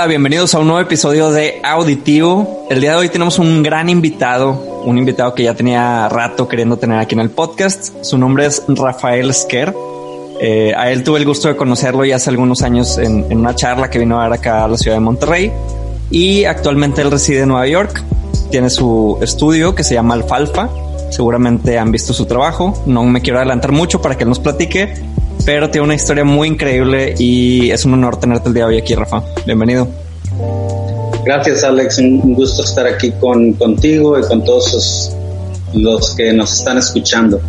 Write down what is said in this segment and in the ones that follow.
hola, bienvenidos a un nuevo episodio de Auditivo. El día de hoy tenemos un gran invitado, un invitado que ya tenía rato queriendo tener aquí en el podcast. Su nombre es Rafael Sker. Eh, a él tuve el gusto de conocerlo ya hace algunos años en, en, una charla que vino a dar acá a la ciudad de Monterrey y actualmente él reside en Nueva York. Tiene su estudio que se llama Alfalfa. Seguramente han visto su trabajo. No me quiero adelantar mucho para que él nos platique, pero tiene una historia muy increíble y es un honor tenerte el día de hoy aquí, Rafa. Bienvenido. Gracias, Alex. Un gusto estar aquí con, contigo y con todos los, los que nos están escuchando.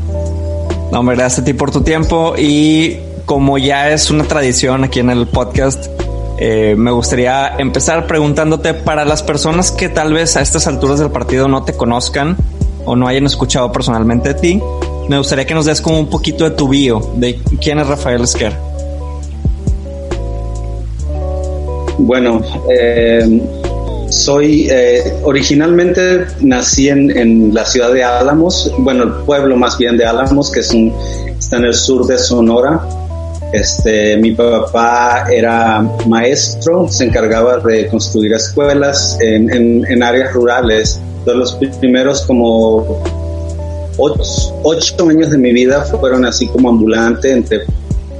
No, hombre, gracias a ti por tu tiempo y como ya es una tradición aquí en el podcast, eh, me gustaría empezar preguntándote para las personas que tal vez a estas alturas del partido no te conozcan o no hayan escuchado personalmente de ti, me gustaría que nos des como un poquito de tu bio, de quién es Rafael Esquer. Bueno, eh, soy eh, originalmente nací en, en, la ciudad de Álamos, bueno, el pueblo más bien de Álamos, que es un, está en el sur de Sonora. Este, mi papá era maestro, se encargaba de construir escuelas en, en, en áreas rurales. De los primeros como ocho, ocho, años de mi vida fueron así como ambulante entre,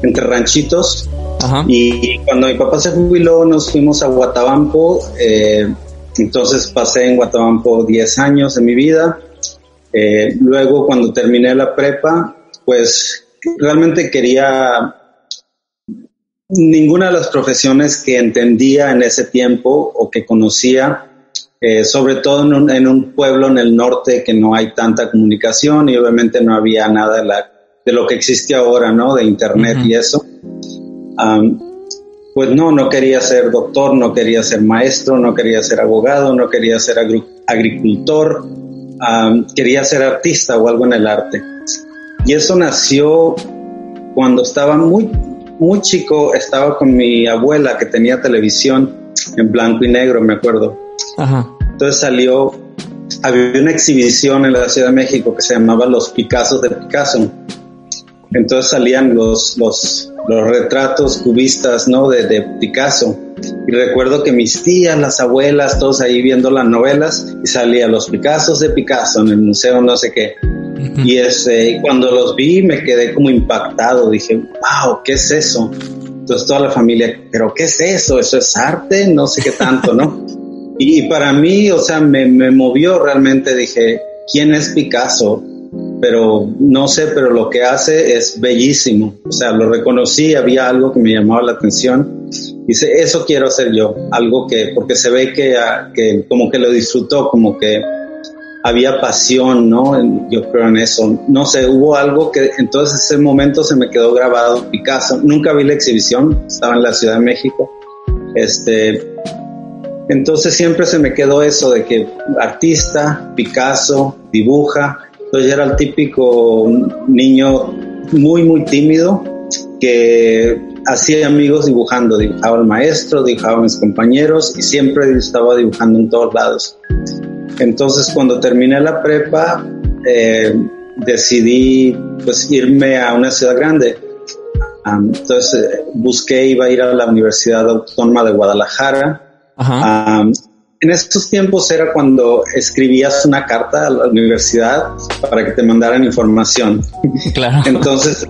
entre ranchitos. Ajá. Y cuando mi papá se jubiló, nos fuimos a Guatabampo. Eh, entonces pasé en Guatabampo 10 años de mi vida. Eh, luego, cuando terminé la prepa, pues realmente quería ninguna de las profesiones que entendía en ese tiempo o que conocía eh, sobre todo en un, en un, pueblo en el norte que no hay tanta comunicación y obviamente no había nada de, la, de lo que existe ahora, ¿no? De internet uh -huh. y eso. Um, pues no, no quería ser doctor, no quería ser maestro, no quería ser abogado, no quería ser agricultor, um, quería ser artista o algo en el arte. Y eso nació cuando estaba muy, muy chico, estaba con mi abuela que tenía televisión en blanco y negro, me acuerdo. Ajá. Entonces salió, había una exhibición en la Ciudad de México que se llamaba Los Picassos de Picasso. Entonces salían los, los, los retratos cubistas, ¿no? De, de, Picasso. Y recuerdo que mis tías, las abuelas, todos ahí viendo las novelas y salía los Picassos de Picasso en el museo no sé qué. Y ese, cuando los vi me quedé como impactado. Dije, wow, ¿qué es eso? Entonces toda la familia, pero ¿qué es eso? ¿Eso es arte? No sé qué tanto, ¿no? Y para mí, o sea, me, me, movió realmente, dije, ¿quién es Picasso? Pero no sé, pero lo que hace es bellísimo. O sea, lo reconocí, había algo que me llamaba la atención. Dice, eso quiero hacer yo, algo que, porque se ve que, que como que lo disfrutó, como que había pasión, ¿no? Yo creo en eso. No sé, hubo algo que entonces ese momento se me quedó grabado Picasso. Nunca vi la exhibición, estaba en la Ciudad de México. Este, entonces siempre se me quedó eso de que artista, Picasso, dibuja. Entonces yo era el típico niño muy, muy tímido que hacía amigos dibujando. Dibujaba al maestro, dibujaba a mis compañeros y siempre estaba dibujando en todos lados. Entonces cuando terminé la prepa eh, decidí pues irme a una ciudad grande. Um, entonces busqué, iba a ir a la Universidad Autónoma de Guadalajara Um, en estos tiempos era cuando escribías una carta a la universidad para que te mandaran información. Claro. Entonces,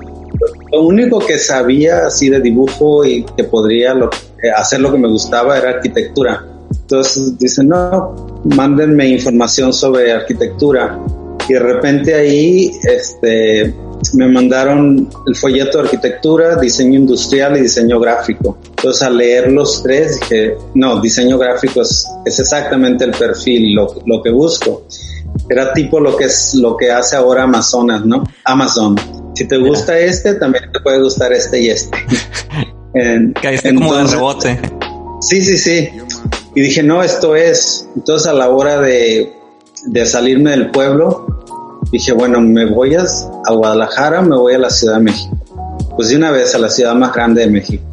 lo único que sabía así de dibujo y que podría lo, eh, hacer lo que me gustaba era arquitectura. Entonces dicen, no, mándenme información sobre arquitectura. Y de repente ahí, este, me mandaron el folleto de arquitectura, diseño industrial y diseño gráfico. Entonces al leer los tres dije, no, diseño gráfico es, es exactamente el perfil, lo, lo, que busco. Era tipo lo que es lo que hace ahora Amazonas, ¿no? Amazon. Si te gusta yeah. este, también te puede gustar este y este. en, Caíste entonces, como de rebote. Sí, sí, sí. Y dije, no, esto es. Entonces a la hora de, de salirme del pueblo, dije, bueno, me voy a, a, Guadalajara, me voy a la Ciudad de México. Pues de una vez a la ciudad más grande de México.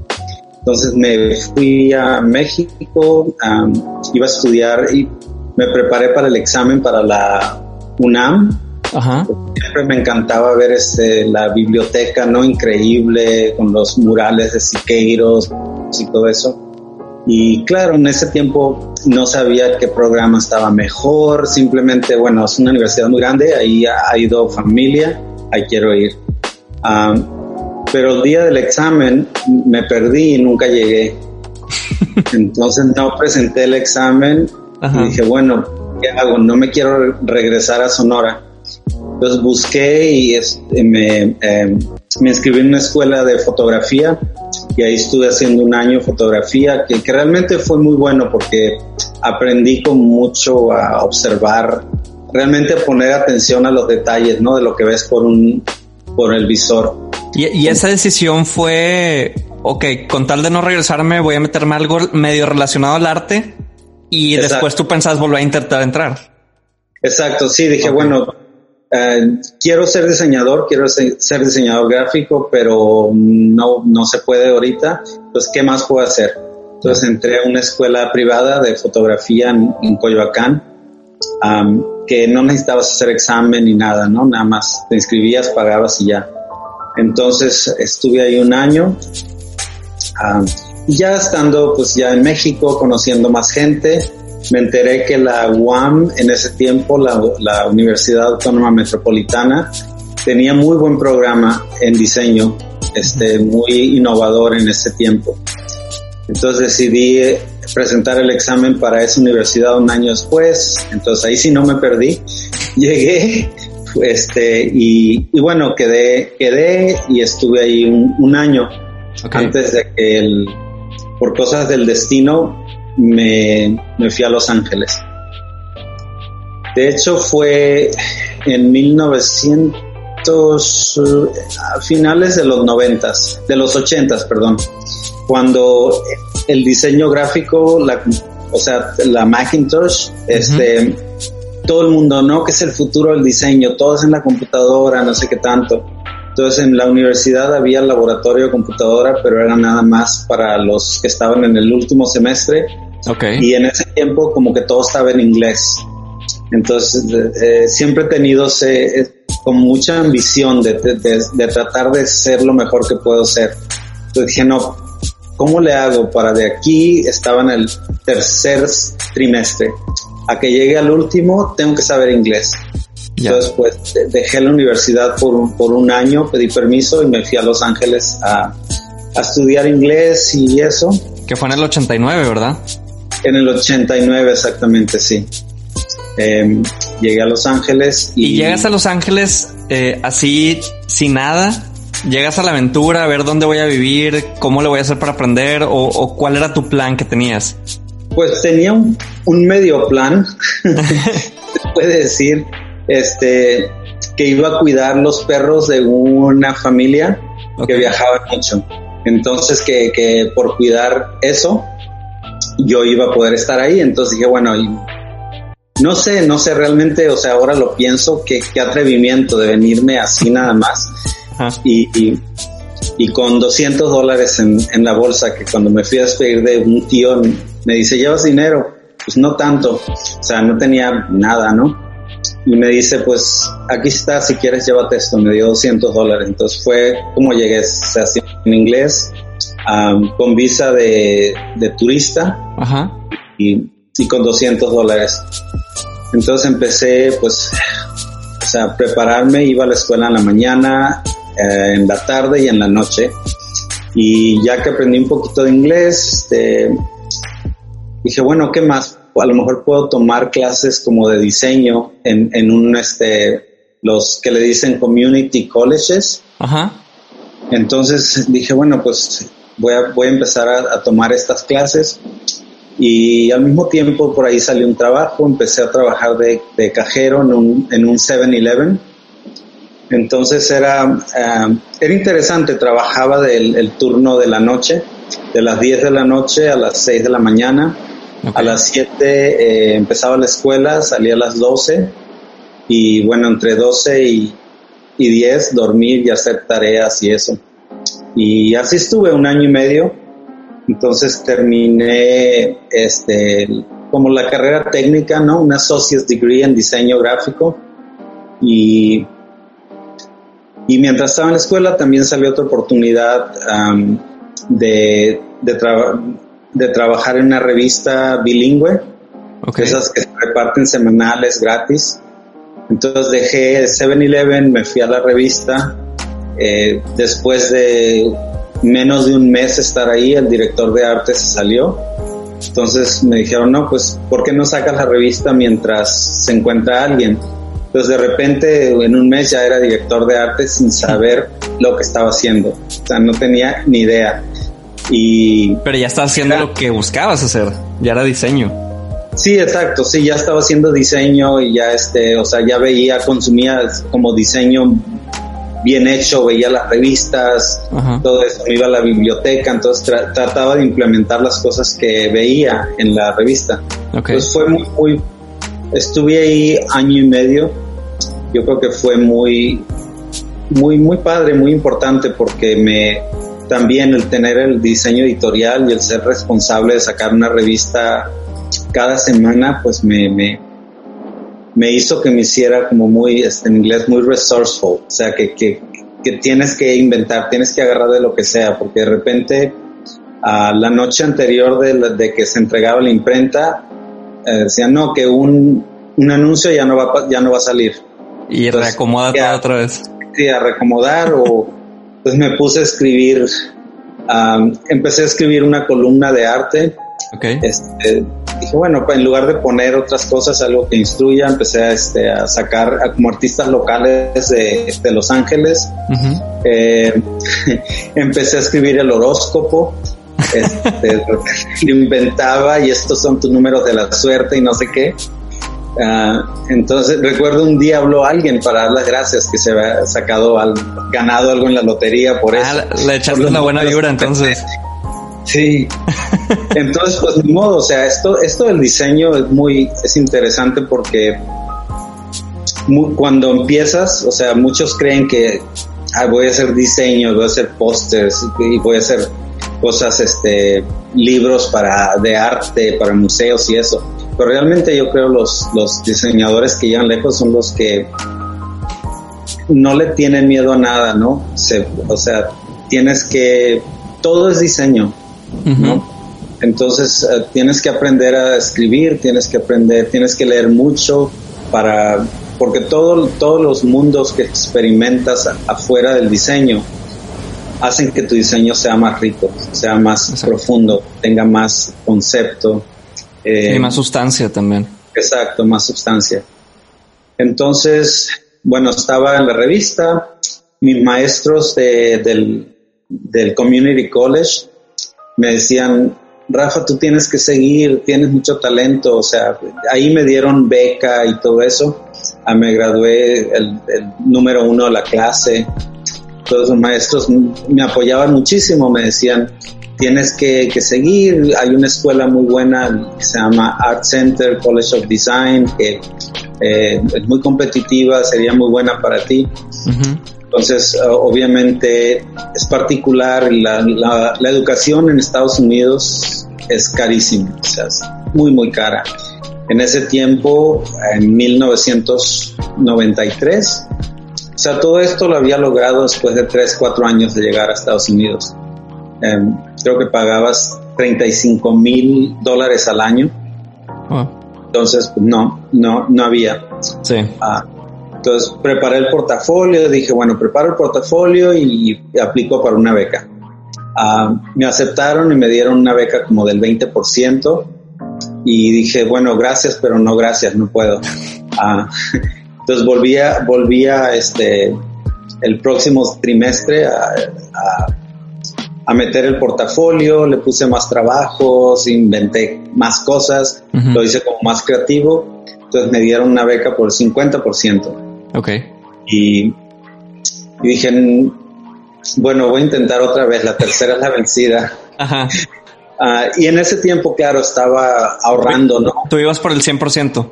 Entonces me fui a México, um, iba a estudiar y me preparé para el examen para la UNAM. Ajá. Siempre me encantaba ver este, la biblioteca, ¿no? Increíble, con los murales de Siqueiros y todo eso. Y claro, en ese tiempo no sabía qué programa estaba mejor, simplemente, bueno, es una universidad muy grande, ahí ha ido familia, ahí quiero ir. Ah, pero el día del examen me perdí y nunca llegué. Entonces no presenté el examen y dije, bueno, ¿qué hago? No me quiero regresar a Sonora. Entonces busqué y este, me, em, me inscribí en una escuela de fotografía y ahí estuve haciendo un año fotografía que, que realmente fue muy bueno porque aprendí con mucho a observar, realmente poner atención a los detalles, ¿no? De lo que ves por un, por el visor. Y, esa decisión fue, ok, con tal de no regresarme, voy a meterme algo medio relacionado al arte y después tú pensás volver a intentar entrar. Exacto, sí, dije, bueno, eh, quiero ser diseñador, quiero ser diseñador gráfico, pero no, no se puede ahorita. Entonces, ¿qué más puedo hacer? Entonces entré a una escuela privada de fotografía en, Coyoacán, que no necesitabas hacer examen ni nada, ¿no? Nada más te inscribías, pagabas y ya. Entonces estuve ahí un año. y ya estando pues ya en México, conociendo más gente, me enteré que la UAM en ese tiempo, la, la Universidad Autónoma Metropolitana, tenía muy buen programa en diseño, este, muy innovador en ese tiempo. Entonces decidí presentar el examen para esa universidad un año después, entonces ahí sí no me perdí. Llegué, este, y, y bueno, quedé, quedé y estuve ahí un, año antes de que el, por cosas del destino me, me fui a Los Ángeles. De hecho fue en 1900, a finales de los noventas, de los ochentas, perdón, cuando el diseño gráfico, la, o sea, la Macintosh, este, todo el mundo, ¿no? Que es el futuro del diseño, todo es en la computadora, no sé qué tanto. Entonces en la universidad había laboratorio de computadora, pero era nada más para los que estaban en el último semestre. Okay. Y en ese tiempo como que todo estaba en inglés. Entonces eh, siempre he tenido ese, con mucha ambición de, de, de, tratar de ser lo mejor que puedo ser. Entonces dije, no, ¿cómo le hago para de aquí, estaba en el tercer trimestre, a que llegue al último, tengo que saber inglés. Entonces, pues dejé la universidad por un, por un año, pedí permiso y me fui a Los Ángeles a, a estudiar inglés y eso. Que fue en el 89, ¿verdad? En el 89, exactamente, sí. Em, llegué a Los Ángeles y... ¿Y llegas a Los Ángeles eh, así, sin nada? ¿Llegas a la aventura a ver dónde voy a vivir? ¿Cómo le voy a hacer para aprender? ¿O, cuál era tu plan que tenías? Pues tenía un, medio plan, puede decir, este, que iba a cuidar los perros de una familia que viajaba mucho. Entonces que, que por cuidar eso, yo iba a poder estar ahí. Entonces dije, bueno, no sé, no sé realmente, o sea, ahora lo pienso, qué, qué atrevimiento de venirme así nada más. Y, y, con 200 dólares en, en, la bolsa, que cuando me fui a despedir de un tío, me dice, ¿llevas dinero? Pues no tanto, o sea, no tenía nada, ¿no? Y me dice, pues aquí está, si quieres llévate esto, me dio 200 dólares. Entonces fue como llegué, o sea, en inglés, con visa de, de turista Y, y con 200 dólares. Entonces empecé, pues, o sea, prepararme, iba a la escuela en la mañana, eh, en la tarde y en la noche. Y ya que aprendí un poquito de inglés, este, dije, bueno, ¿qué más? A lo mejor puedo tomar clases como de diseño en, en un, este, los que le dicen community colleges. Ajá. Entonces dije, bueno, pues voy a, voy a empezar a, a, tomar estas clases. Y al mismo tiempo por ahí salió un trabajo, empecé a trabajar de, de cajero en un, en un 7-Eleven entonces era, eh, era interesante, trabajaba del el turno de la noche, de las 10 de la noche a las 6 de la mañana. A las 7 eh, empezaba la escuela, salía a las 12 y bueno, entre 12 y, y 10 dormir y hacer tareas y eso. Y así estuve un año y medio. Entonces terminé este, como la carrera técnica, ¿no? Una Associate's Degree en diseño gráfico. Y y mientras estaba en la escuela también salió otra oportunidad de, de trabajar en una revista bilingüe, esas que se reparten semanales gratis. Entonces dejé 7-Eleven, me fui a la revista. Eh, después de menos de un mes estar ahí, el director de arte se salió. Entonces me dijeron, no, pues, ¿por qué no sacas la revista mientras se encuentra alguien? Entonces de repente en un mes ya era director de arte sin saber lo que estaba haciendo. O sea, no tenía ni idea. Y Pero ya estaba haciendo lo que buscabas hacer, ya era diseño. Sí, exacto, sí, ya estaba haciendo diseño y ya este, o sea, ya veía, consumía como diseño bien hecho, veía las revistas, todo eso, iba a la biblioteca, entonces trataba de implementar las cosas que veía en la revista. Entonces fue muy, muy, estuve ahí año y medio, yo creo que fue muy, muy, muy padre, muy importante porque me, también el tener el diseño editorial y el ser responsable de sacar una revista cada semana, pues me, me, me hizo que me hiciera como muy, este, en inglés, muy resourceful, o sea, que, que, que tienes que inventar, tienes que agarrar de lo que sea, porque de repente a la noche anterior de, de, que se entregaba la imprenta, eh, decían, no, que un, un anuncio ya no va, ya no va a salir. Y reacomoda todo otra vez. Sí, a reacomodar o pues me puse a escribir, empecé a escribir una columna de arte. Okay. Este, dije, bueno, en lugar de poner otras cosas, algo que instruya, empecé a, este, a sacar a, como artistas locales de, de Los Ángeles. eh, empecé a escribir el horóscopo. Este, lo inventaba y estos son tus números de la suerte y no sé qué. Uh, entonces recuerdo un día habló alguien para dar las gracias que se había sacado al, ganado algo en la lotería por ah, eso. Le echaste una buena vibra entonces. Sí. Entonces, pues ni modo, o sea, esto, esto del diseño es muy, es interesante porque muy, cuando empiezas, o sea, muchos creen que ah, voy a hacer diseño, voy a hacer pósters y voy a hacer cosas, este, libros para, de arte, para museos y eso. Pero realmente yo creo los, los diseñadores que llegan lejos son los que no le tienen miedo a nada, ¿no? Se, o sea, tienes que, todo es diseño, ¿no? Entonces uh, tienes que aprender a escribir, tienes que aprender, tienes que leer mucho para, porque todo, todos los mundos que experimentas afuera del diseño hacen que tu diseño sea más rico, sea más Exacto. profundo, tenga más concepto. Eh, y más sustancia también. Exacto, más sustancia. Entonces, bueno, estaba en la revista, mis maestros de, del, del Community College me decían, Rafa, tú tienes que seguir, tienes mucho talento, o sea, ahí me dieron beca y todo eso, ah, me gradué el, el número uno de la clase, todos los maestros me apoyaban muchísimo, me decían, tienes que, que, seguir, hay una escuela muy buena que se llama Art Center College of Design, que eh, es muy competitiva, sería muy buena para ti. Uh -huh. Entonces, uh, obviamente es particular, la, la, la, educación en Estados Unidos es carísima, o sea, es muy, muy cara. En ese tiempo, en 1993, o sea, todo esto lo había logrado después de 3, 4 años de llegar a Estados Unidos. Eh, creo que pagabas 35 mil dólares al año. Oh. Entonces, pues, no, no, no había. Sí. Ah, entonces, preparé el portafolio, dije, bueno, preparo el portafolio y, y aplico para una beca. Ah, me aceptaron y me dieron una beca como del 20% y dije, bueno, gracias, pero no gracias, no puedo. Ah, entonces volvía, volvía este, el próximo trimestre a, a a meter el portafolio, le puse más trabajos, inventé más cosas, uh -huh. lo hice como más creativo, entonces me dieron una beca por el 50%. Ok. Y, y, dije, bueno, voy a intentar otra vez, la tercera es la vencida. Ajá. Uh, y en ese tiempo, claro, estaba ahorrando, ¿no? Tú ibas por el 100%.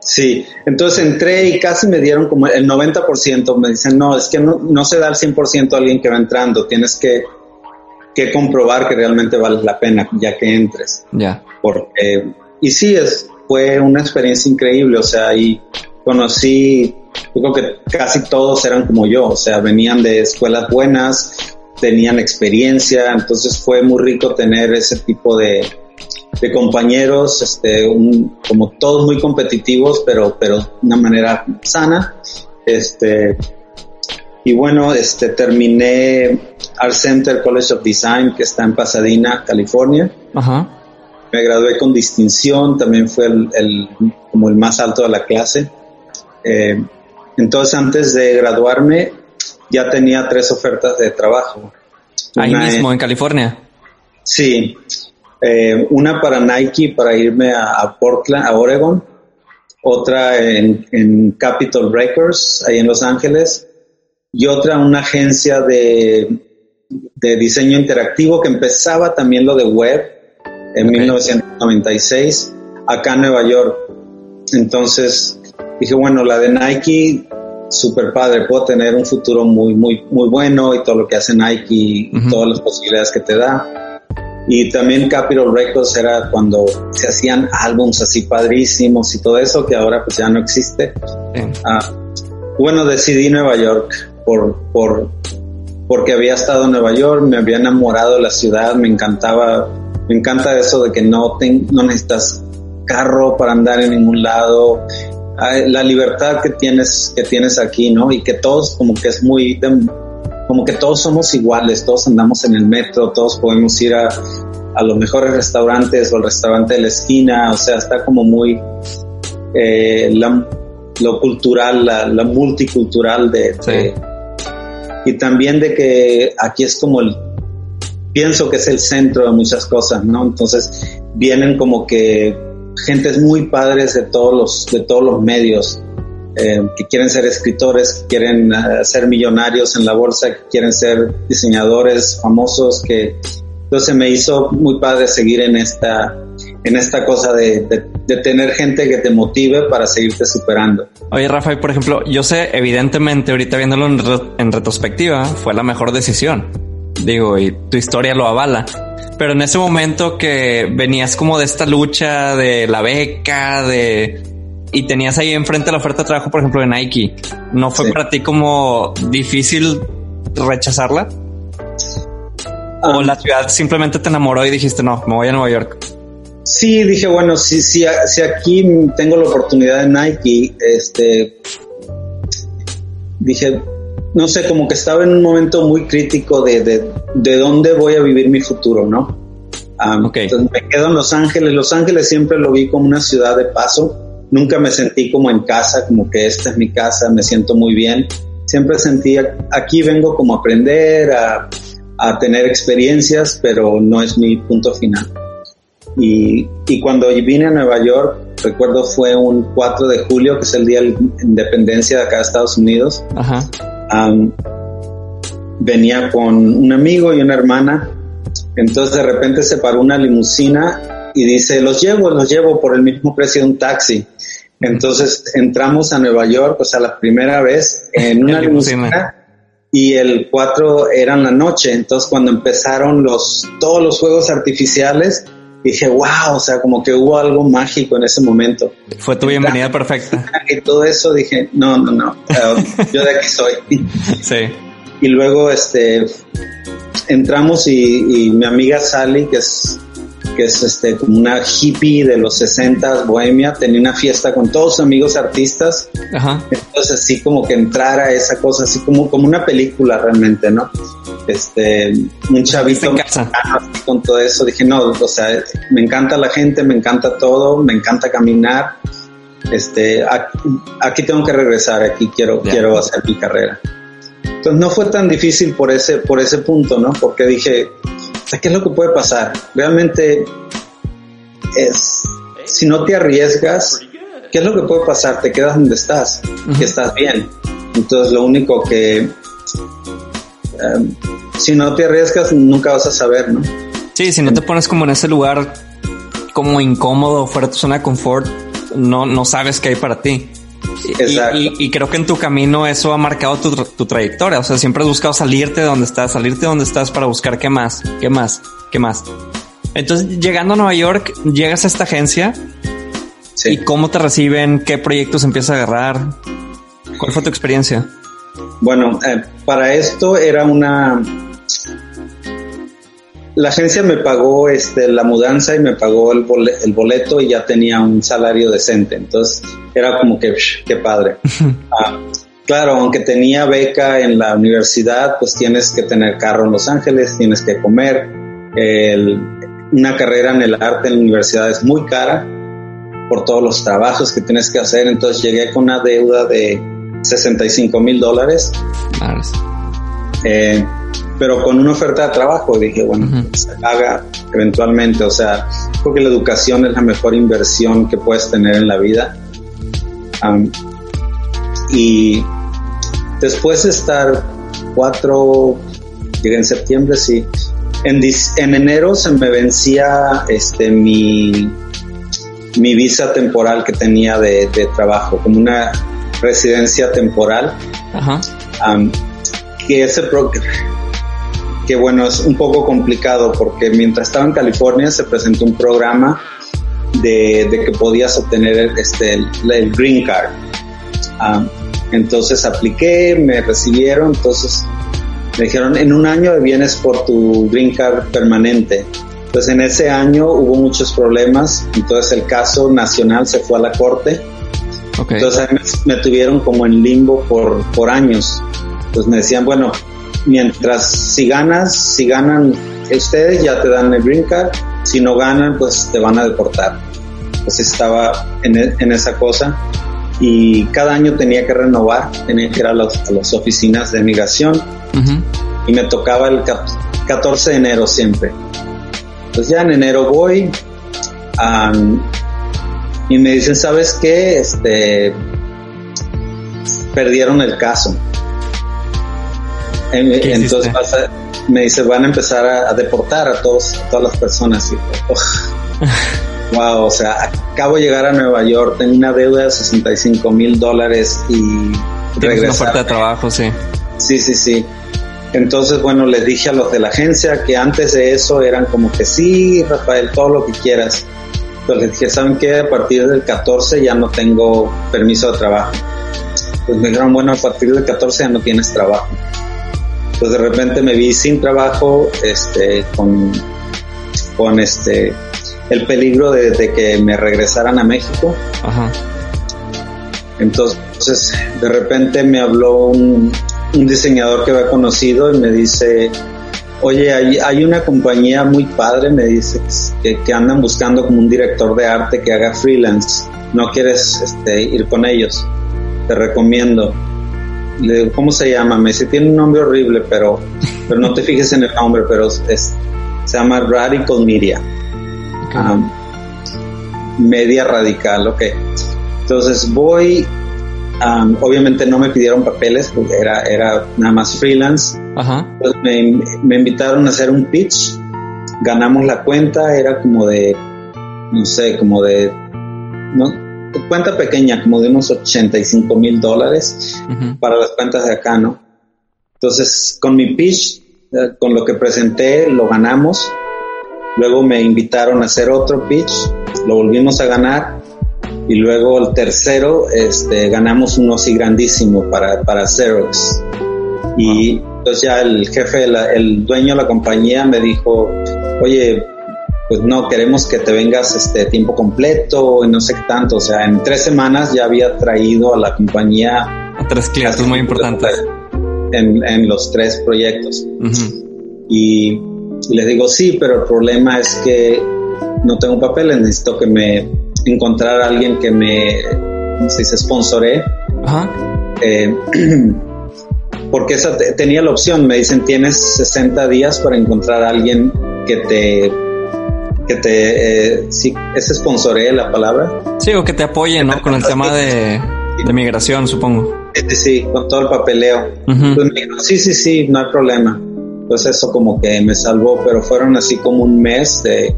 Sí, entonces entré y casi me dieron como el 90%. Me dicen, no, es que no, no se da el 100% a alguien que va entrando, tienes que que comprobar que realmente vale la pena ya que entres. Ya. Yeah. Porque, y sí, es, fue una experiencia increíble, o sea, y conocí, yo creo que casi todos eran como yo, o sea, venían de escuelas buenas, tenían experiencia, entonces fue muy rico tener ese tipo de, de compañeros, este, un, como todos muy competitivos, pero, pero de una manera sana. Este, y bueno, este, terminé Art Center College of Design, que está en Pasadena, California. Ajá. Me gradué con distinción, también fue el, el como el más alto de la clase. Eh, entonces, antes de graduarme, ya tenía tres ofertas de trabajo. Ahí mismo, en, en California. Sí, eh, una para Nike para irme a, a, Portland, a Oregon, otra en, en Capitol Records, ahí en Los Ángeles, y otra una agencia de, de diseño interactivo que empezaba también lo de web en okay. 1996 acá en Nueva York. Entonces dije, bueno, la de Nike, super padre, puedo tener un futuro muy, muy, muy bueno y todo lo que hace Nike y uh -huh. todas las posibilidades que te da. Y también Capitol Records era cuando se hacían álbums así padrísimos y todo eso que ahora pues ya no existe. Uh, bueno, decidí Nueva York por, por, porque había estado en Nueva York, me había enamorado de la ciudad, me encantaba, me encanta eso de que no, te, no necesitas carro para andar en ningún lado, la libertad que tienes, que tienes aquí, ¿no? Y que todos como que es muy, como que todos somos iguales, todos andamos en el metro, todos podemos ir a, a los mejores restaurantes o al restaurante de la esquina, o sea, está como muy eh, lo cultural, la, multicultural de, y también de que aquí es como el pienso que es el centro de muchas cosas, ¿no? Entonces vienen como que gentes muy padres de todos los de todos los medios eh, que quieren ser escritores, que quieren uh, ser millonarios en la bolsa, que quieren ser diseñadores famosos, que entonces me hizo muy padre seguir en esta en esta cosa de, de, de, tener gente que te motive para seguirte superando. Oye, Rafael, por ejemplo, yo sé, evidentemente, ahorita viéndolo en, re en retrospectiva, fue la mejor decisión. Digo, y tu historia lo avala. Pero en ese momento que venías como de esta lucha de la beca, de y tenías ahí enfrente la oferta de trabajo, por ejemplo, de Nike, ¿no fue sí. para ti como difícil rechazarla? Um, ¿O la ciudad simplemente te enamoró y dijiste, no, me voy a Nueva York? Sí, dije, bueno, si, si, si aquí tengo la oportunidad de Nike, este, dije, no sé, como que estaba en un momento muy crítico de, de, de dónde voy a vivir mi futuro, ¿no? Um, okay. Entonces me quedo en Los Ángeles. Los Ángeles siempre lo vi como una ciudad de paso nunca me sentí como en casa, como que esta es mi casa, me siento muy bien. Siempre sentí, aquí vengo como a aprender, a, a tener experiencias, pero no es mi punto final. Y, y, cuando vine a Nueva York, recuerdo fue un 4 de julio, que es el día de independencia de acá de Estados Unidos. Ajá. Um, venía con un amigo y una hermana. Entonces de repente se paró una limusina y dice, los llevo, los llevo por el mismo precio de un taxi. Entonces entramos a Nueva York, o sea, la primera vez en una limusina y el 4 era en la noche. Entonces cuando empezaron los, todos los juegos artificiales, dije, wow, o sea, como que hubo algo mágico en ese momento. Fue tu bienvenida perfecta. Y todo eso dije, no, no, no, yo de aquí soy. sí. Y luego, este, entramos y, y mi amiga Sally, que es que es este como una hippie de los 60 bohemia, tenía una fiesta con todos sus amigos artistas. Ajá. Entonces así como que entrara esa cosa así como como una película realmente, ¿no? Este un chavito con todo eso, dije, no, o sea, me encanta la gente, me encanta todo, me encanta caminar. Este, aquí, aquí tengo que regresar, aquí quiero yeah. quiero hacer mi carrera. Entonces no fue tan difícil por ese por ese punto, ¿no? Porque dije, ¿qué es lo que puede pasar? Realmente es, si no te arriesgas, ¿qué es lo que puede pasar? Te quedas donde estás, uh -huh. que estás bien. Entonces lo único que, um, si no te arriesgas, nunca vas a saber, ¿no? Sí, si no te pones como en ese lugar como incómodo, fuera de tu zona de confort, no, no sabes qué hay para ti. Y, y, y, creo que en tu camino eso ha marcado tu, tu, trayectoria. O sea, siempre has buscado salirte de donde estás, salirte de donde estás para buscar qué más, qué más, qué más. Entonces, llegando a Nueva York, llegas a esta agencia. Sí. ¿Y cómo te reciben? ¿Qué proyectos empiezas a agarrar? ¿Cuál fue tu experiencia? Bueno, eh, para esto era una, la agencia me pagó este, la mudanza y me pagó el, el boleto y ya tenía un salario decente. Entonces era como que, qué padre. Ah, claro, aunque tenía beca en la universidad, pues tienes que tener carro en Los Ángeles, tienes que comer. una carrera en el arte en la universidad es muy cara por todos los trabajos que tienes que hacer. Entonces llegué con una deuda de 65 mil dólares. Eh, pero con una oferta de trabajo dije, bueno, se haga eventualmente. O sea, creo que la educación es la mejor inversión que puedes tener en la vida. y después de estar cuatro, llegué en septiembre, sí. En, en enero se me vencía este mi, mi visa temporal que tenía de, de trabajo, como una residencia temporal. Ajá. que ese que bueno, es un poco complicado porque mientras estaba en California se presentó un programa de, de que podías obtener este, el, green card. entonces apliqué, me recibieron, entonces me dijeron, en un año vienes por tu green card permanente. Entonces en ese año hubo muchos problemas, entonces el caso nacional se fue a la corte. Entonces me, me, tuvieron como en limbo por, por años. Entonces me decían, bueno, mientras si ganas, si ganan ustedes ya te dan el green card, si no ganan pues te van a deportar. Pues estaba en, e, en esa cosa y cada año tenía que renovar, tenía que ir a, las oficinas de migración y me tocaba el 14 de enero siempre. Pues ya en enero voy y me dicen, ¿sabes qué? Este, perdieron el caso entonces me dice, van a empezar a, deportar a todos, todas las personas. Y, wow, o sea, acabo de llegar a Nueva York, tengo una deuda de 65 mil dólares y regresar. una oferta de trabajo, sí. Sí, sí, sí. Entonces, bueno, les dije a los de la agencia que antes de eso eran como que sí, Rafael, todo lo que quieras. Entonces les dije, ¿saben qué? A partir del 14 ya no tengo permiso de trabajo. Pues me dijeron, bueno, a partir del 14 ya no tienes trabajo pues de repente me vi sin trabajo, este, con, con este, el peligro de, que me regresaran a México. Entonces, de repente me habló un, diseñador que había conocido y me dice, oye, hay, hay una compañía muy padre, me dice, que, que, andan buscando como un director de arte que haga freelance. ¿No quieres este, ir con ellos? Te recomiendo le digo, ¿cómo se llama? Me dice, tiene un nombre horrible, pero, pero no te fijes en el nombre, pero es, se llama Radical Media. Um, media radical, ok. Entonces voy, um, obviamente no me pidieron papeles porque era, era nada más freelance. Me, me invitaron a hacer un pitch, ganamos la cuenta, era como de, no sé, como de, no, cuenta pequeña, como de unos 85 mil dólares para las cuentas de acá, ¿no? Entonces, con mi pitch, eh, con lo que presenté, lo ganamos. Luego me invitaron a hacer otro pitch, lo volvimos a ganar. Y luego el tercero, este, ganamos uno así grandísimo para, para Xerox. Y entonces ya el jefe, el dueño de la compañía me dijo, oye, pues no, queremos que te vengas este tiempo completo y no sé qué tanto. O sea, en tres semanas ya había traído a la compañía a tres clientes muy importantes en, los tres proyectos. y, les digo, sí, pero el problema es que no tengo papeles, necesito que me encontrar a alguien que me, se dice, sponsoré. Eh, porque esa tenía la opción, me dicen, tienes 60 días para encontrar a alguien que te que te, eh, sí, es sponsoree la palabra. Sí, o que te apoye, ¿no? Con el tema de, de migración, supongo. Sí, con todo el papeleo. Pues sí, sí, sí, no hay problema. Pues eso como que me salvó, pero fueron así como un mes de,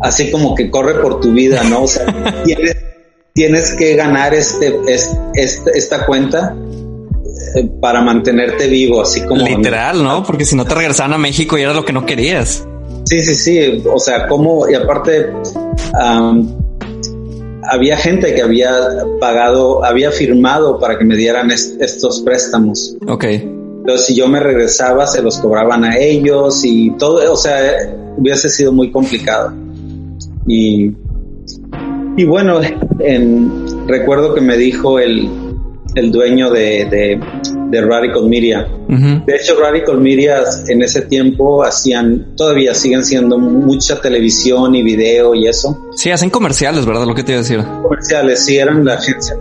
así como que corre por tu vida, ¿no? O sea, tienes, tienes que ganar este, este, esta cuenta eh, para mantenerte vivo, así como... Literal, ¿no? Porque si no te regresaban a México y era lo que no querías. Sí, sí, sí. O sea, como, y aparte, había gente que había pagado, había firmado para que me dieran estos préstamos. Ok. Entonces, si yo me regresaba, se los cobraban a ellos y todo, o sea, hubiese sido muy complicado. Y, y bueno, en, recuerdo que me dijo el, el dueño de, de, de Radical Media. De hecho, Radical Media en ese tiempo hacían, todavía siguen siendo mucha televisión y video y eso. Sí, hacen comerciales, ¿verdad? Lo que te iba a decir. Comerciales, sí, eran la agencia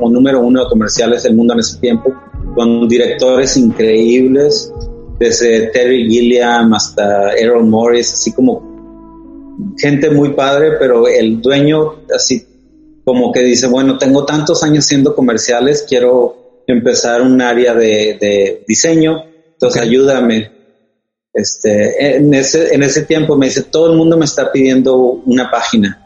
como número uno de comerciales del mundo en ese tiempo, con directores increíbles, desde Terry Gilliam hasta Errol Morris, así como gente muy padre, pero el dueño así como que dice, bueno, tengo tantos años siendo comerciales, quiero empezar un área de, diseño, entonces ayúdame. Este, en ese, en ese tiempo me dice, todo el mundo me está pidiendo una página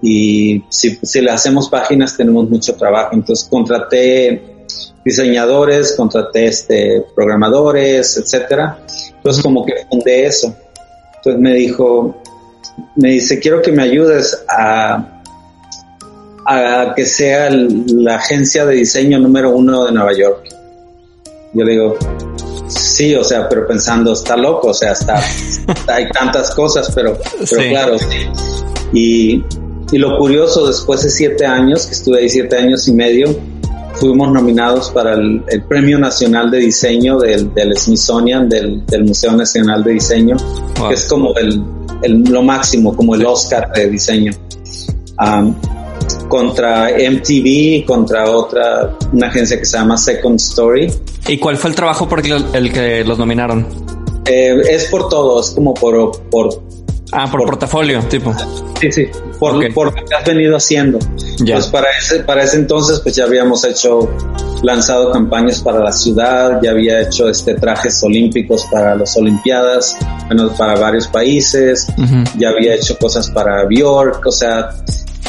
y si, si le hacemos páginas tenemos mucho trabajo. Entonces contraté diseñadores, contraté este, programadores, etcétera. Entonces como que fundé eso. Entonces me dijo, me dice, quiero que me ayudes a a que sea la agencia de diseño número uno de Nueva York. Yo le digo, sí, o sea, pero pensando, está loco, o sea, está, hay tantas cosas, pero, pero claro, sí. Y, y lo curioso, después de siete años, que estuve ahí siete años y medio, fuimos nominados para el, Premio Nacional de Diseño del, del Smithsonian, del, del, Museo Nacional de Diseño, que es como el, el, lo máximo, como el Oscar de diseño. Um, contra MTV, contra otra, una agencia que se llama Second Story. ¿Y cuál fue el trabajo por el, que los nominaron? Eh, es por todo, es como por... por ah, por, portafolio, tipo. Sí, sí, por, lo que has venido haciendo. Ya. Pues para ese, para ese entonces, pues ya habíamos hecho, lanzado campañas para la ciudad, ya había hecho este trajes olímpicos para las Olimpiadas, bueno, para varios países, ya había hecho cosas para Bjork, o sea,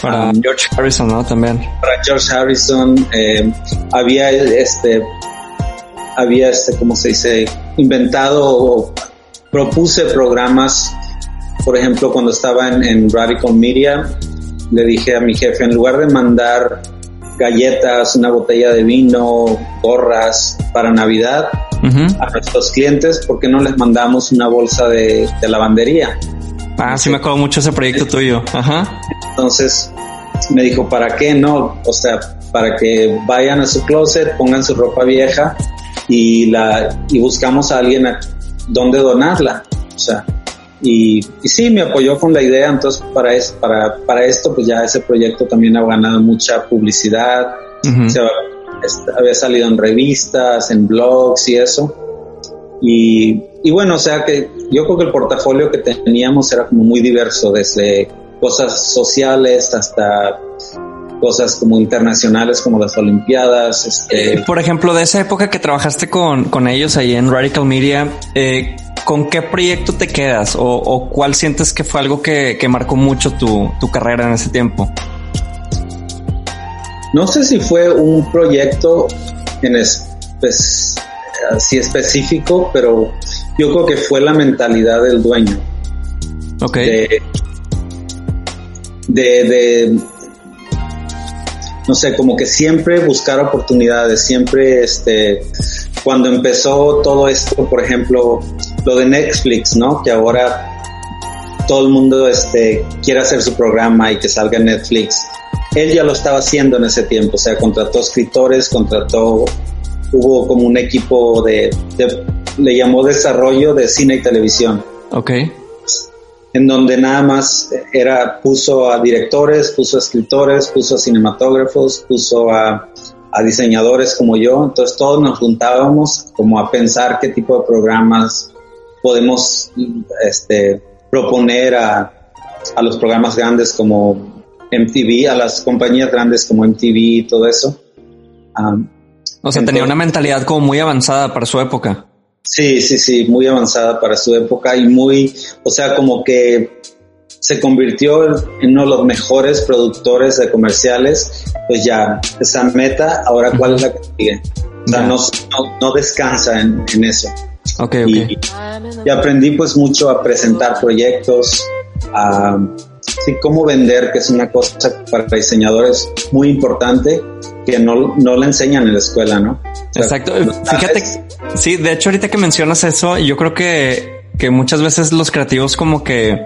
para um, George Harrison, ¿no? También. Para George Harrison, eh, había este, había este, ¿cómo se dice? Inventado o propuse programas, por ejemplo, cuando estaba en, Radical Media, le dije a mi jefe, en lugar de mandar galletas, una botella de vino, gorras para Navidad a nuestros clientes, ¿por qué no les mandamos una bolsa de, de lavandería? Ah, sí me acuerdo mucho ese proyecto tuyo. Ajá. Entonces me dijo, ¿para qué no? O sea, para que vayan a su closet, pongan su ropa vieja y la y buscamos a alguien a donde donarla. O sea, y, y, sí, me apoyó con la idea, entonces para, es, para, para esto pues ya ese proyecto también ha ganado mucha publicidad, se, había salido en revistas, en blogs y eso. Y, y bueno, o sea que yo creo que el portafolio que teníamos era como muy diverso, desde cosas sociales hasta cosas como internacionales como las Olimpiadas. Este... Por ejemplo, de esa época que trabajaste con, con ellos ahí en Radical Media, eh, ¿con qué proyecto te quedas o, o, cuál sientes que fue algo que, que marcó mucho tu, tu, carrera en ese tiempo? No sé si fue un proyecto en pues, así específico, pero yo creo que fue la mentalidad del dueño. Ok. De, de, no sé, como que siempre buscar oportunidades, siempre, este, cuando empezó todo esto, por ejemplo, lo de Netflix, ¿no? Que ahora todo el mundo, este, quiere hacer su programa y que salga en Netflix. Él ya lo estaba haciendo en ese tiempo, o sea, contrató escritores, contrató, hubo como un equipo de, de le llamó desarrollo de cine y televisión. Ok en donde nada más era, puso a directores, puso a escritores, puso a cinematógrafos, puso a, diseñadores como yo, entonces todos nos juntábamos como a pensar qué tipo de programas podemos este, proponer a, los programas grandes como MTV, a las compañías grandes como MTV y todo eso. o sea, tenía una mentalidad como muy avanzada para su época. Sí, sí, sí, muy avanzada para su época y muy, o sea, como que se convirtió en uno de los mejores productores de comerciales, pues ya, esa meta, ahora cuál es la que sigue. O sea, no, no, descansa en, eso. Ok, y, y, aprendí pues mucho a presentar proyectos, a sí, cómo vender, que es una cosa para diseñadores muy importante que no, no la enseñan en la escuela, ¿no? Exacto. Fíjate Sí, de hecho, ahorita que mencionas eso, yo creo que, que muchas veces los creativos como que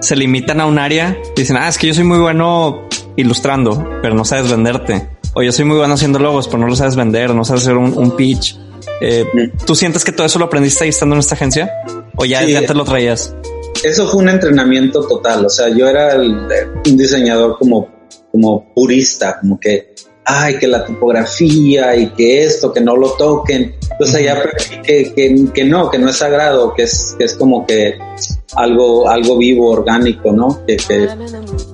se limitan a un área y dicen, ah, es que yo soy muy bueno ilustrando, pero no sabes venderte. O yo soy muy bueno haciendo logos, pero no lo sabes vender, no sabes hacer un, pitch. Eh, ¿Tú sientes que todo eso lo aprendiste ahí estando en esta agencia? ¿O ya, ya te lo traías? Eso fue un entrenamiento total. O sea, yo era un diseñador como, como purista, como que ay, que la tipografía y que esto, que no lo toquen. Entonces ya que, que, que, no, que no es sagrado, que es, que es como que algo, algo vivo, orgánico, ¿no? Que, que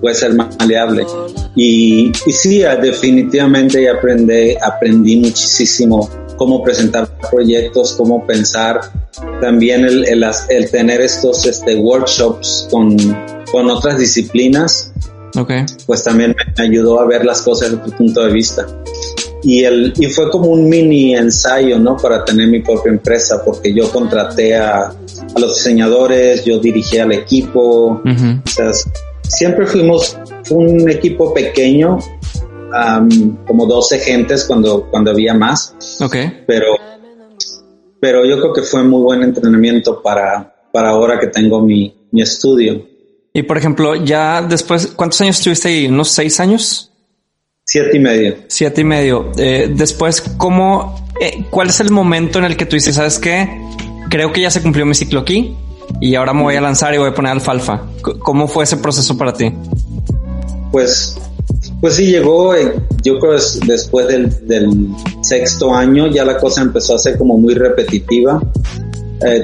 puede ser maleable. Y, y sí, definitivamente aprendí, aprendí muchísimo cómo presentar proyectos, cómo pensar. También el, el, el tener estos este, workshops con, con otras disciplinas pues también me ayudó a ver las cosas desde tu punto de vista. Y, el, y fue como un mini ensayo, ¿no? Para tener mi propia empresa, porque yo contraté a, a los diseñadores, yo dirigí al equipo, o sea, siempre fuimos un equipo pequeño, como 12 gentes cuando, cuando había más. Ok. Pero, pero yo creo que fue muy buen entrenamiento para, para ahora que tengo mi, mi estudio. Y por ejemplo, ya después, ¿cuántos años estuviste ahí? ¿Unos seis años? Siete y medio. Siete y medio. Eh, después, ¿cómo, eh, cuál es el momento en el que tú dices, sabes qué? Creo que ya se cumplió mi ciclo aquí y ahora me voy a lanzar y voy a poner alfalfa. ¿Cómo fue ese proceso para ti? Pues, pues sí llegó, eh, yo creo que después del, del, sexto año ya la cosa empezó a ser como muy repetitiva.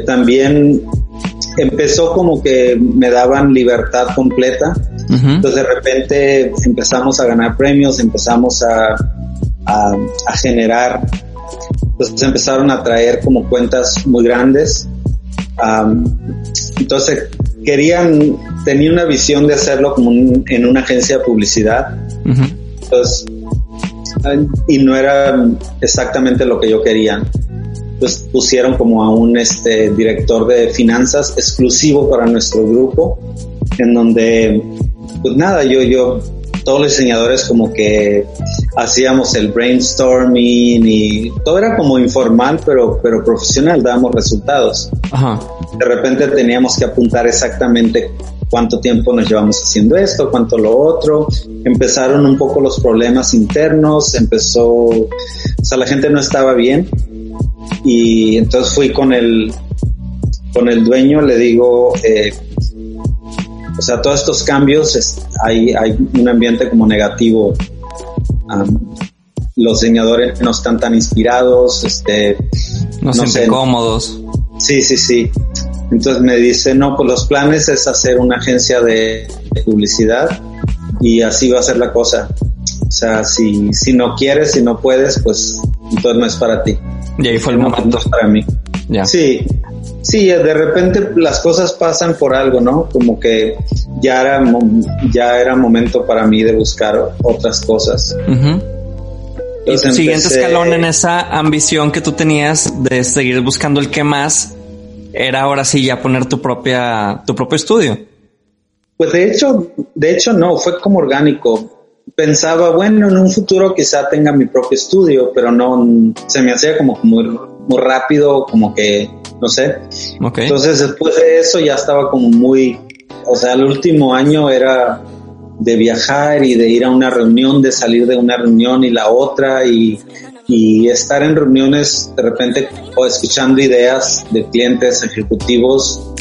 también empezó como que me daban libertad completa. Entonces de repente empezamos a ganar premios, empezamos a, a, generar, entonces empezaron a traer como cuentas muy grandes. entonces querían, tenía una visión de hacerlo como en una agencia de publicidad. Entonces, y no era exactamente lo que yo quería. Pues pusieron como a un este, director de finanzas exclusivo para nuestro grupo, en donde, pues nada, yo, yo, todos los diseñadores como que hacíamos el brainstorming y todo era como informal, pero, pero profesional, dábamos resultados. De repente teníamos que apuntar exactamente cuánto tiempo nos llevamos haciendo esto, cuánto lo otro. Empezaron un poco los problemas internos, empezó, o sea, la gente no estaba bien y entonces fui con el, con el dueño, le digo, eh, o sea, todos estos cambios, hay, hay un ambiente como negativo. los diseñadores no están tan inspirados, este, no, no sé, cómodos. Sí, sí, sí. Entonces me dice, no, pues los planes es hacer una agencia de, publicidad y así va a ser la cosa. O sea, si, si no quieres, si no puedes, pues entonces no es para ti. Y ahí fue el momento. para mí. Ya. Sí, sí, de repente las cosas pasan por algo, ¿no? Como que ya era, ya era momento para mí de buscar otras cosas. y tu siguiente escalón en esa ambición que tú tenías de seguir buscando el que más era ahora sí ya poner tu propia, tu propio estudio. Pues de hecho, de hecho no, fue como orgánico pensaba, bueno, en un futuro quizá tenga mi propio estudio, pero no, se me hacía como muy, muy rápido, como que, no sé. Entonces después de eso ya estaba como muy, o sea, el último año era de viajar y de ir a una reunión, de salir de una reunión y la otra y, y estar en reuniones de repente o escuchando ideas de clientes ejecutivos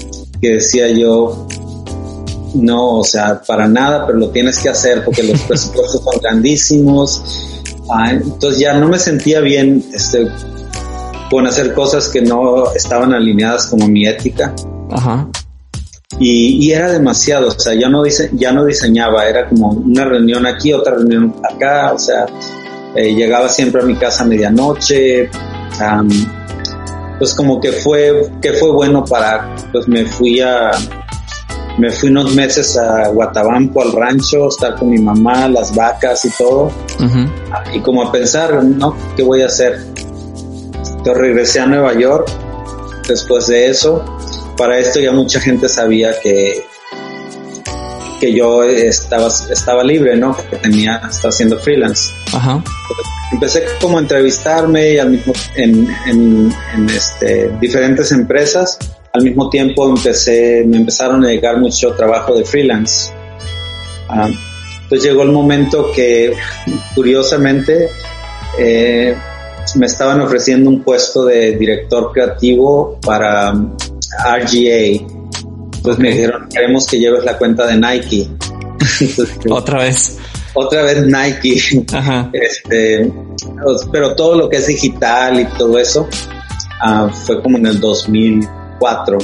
que decía yo, no, o sea, para nada, pero lo tienes que hacer porque los presupuestos son grandísimos. Ah, entonces ya no me sentía bien este, con hacer cosas que no estaban alineadas como mi ética. Ajá. Y, y, era demasiado, o sea, ya no, dice, ya no diseñaba, era como una reunión aquí, otra reunión acá, o sea, eh, llegaba siempre a mi casa a medianoche, pues como que fue, que fue bueno para, pues me fui a, me fui unos meses a Guatabampo, al rancho, estar con mi mamá, las vacas y todo. Y como a pensar, ¿no? ¿Qué voy a hacer? Entonces regresé a Nueva York después de eso. Para esto ya mucha gente sabía que, que yo estaba, estaba libre, ¿no? Que tenía, estaba haciendo freelance. Ajá. Empecé como a entrevistarme y al mismo, en, en, en este, diferentes empresas. Al mismo tiempo empecé, me empezaron a llegar mucho trabajo de freelance. Ah, entonces llegó el momento que, curiosamente, eh, me estaban ofreciendo un puesto de director creativo para RGA. Entonces me dijeron, queremos que lleves la cuenta de Nike. otra vez. Otra vez Nike. Este, pero todo lo que es digital y todo eso ah, fue como en el 2004.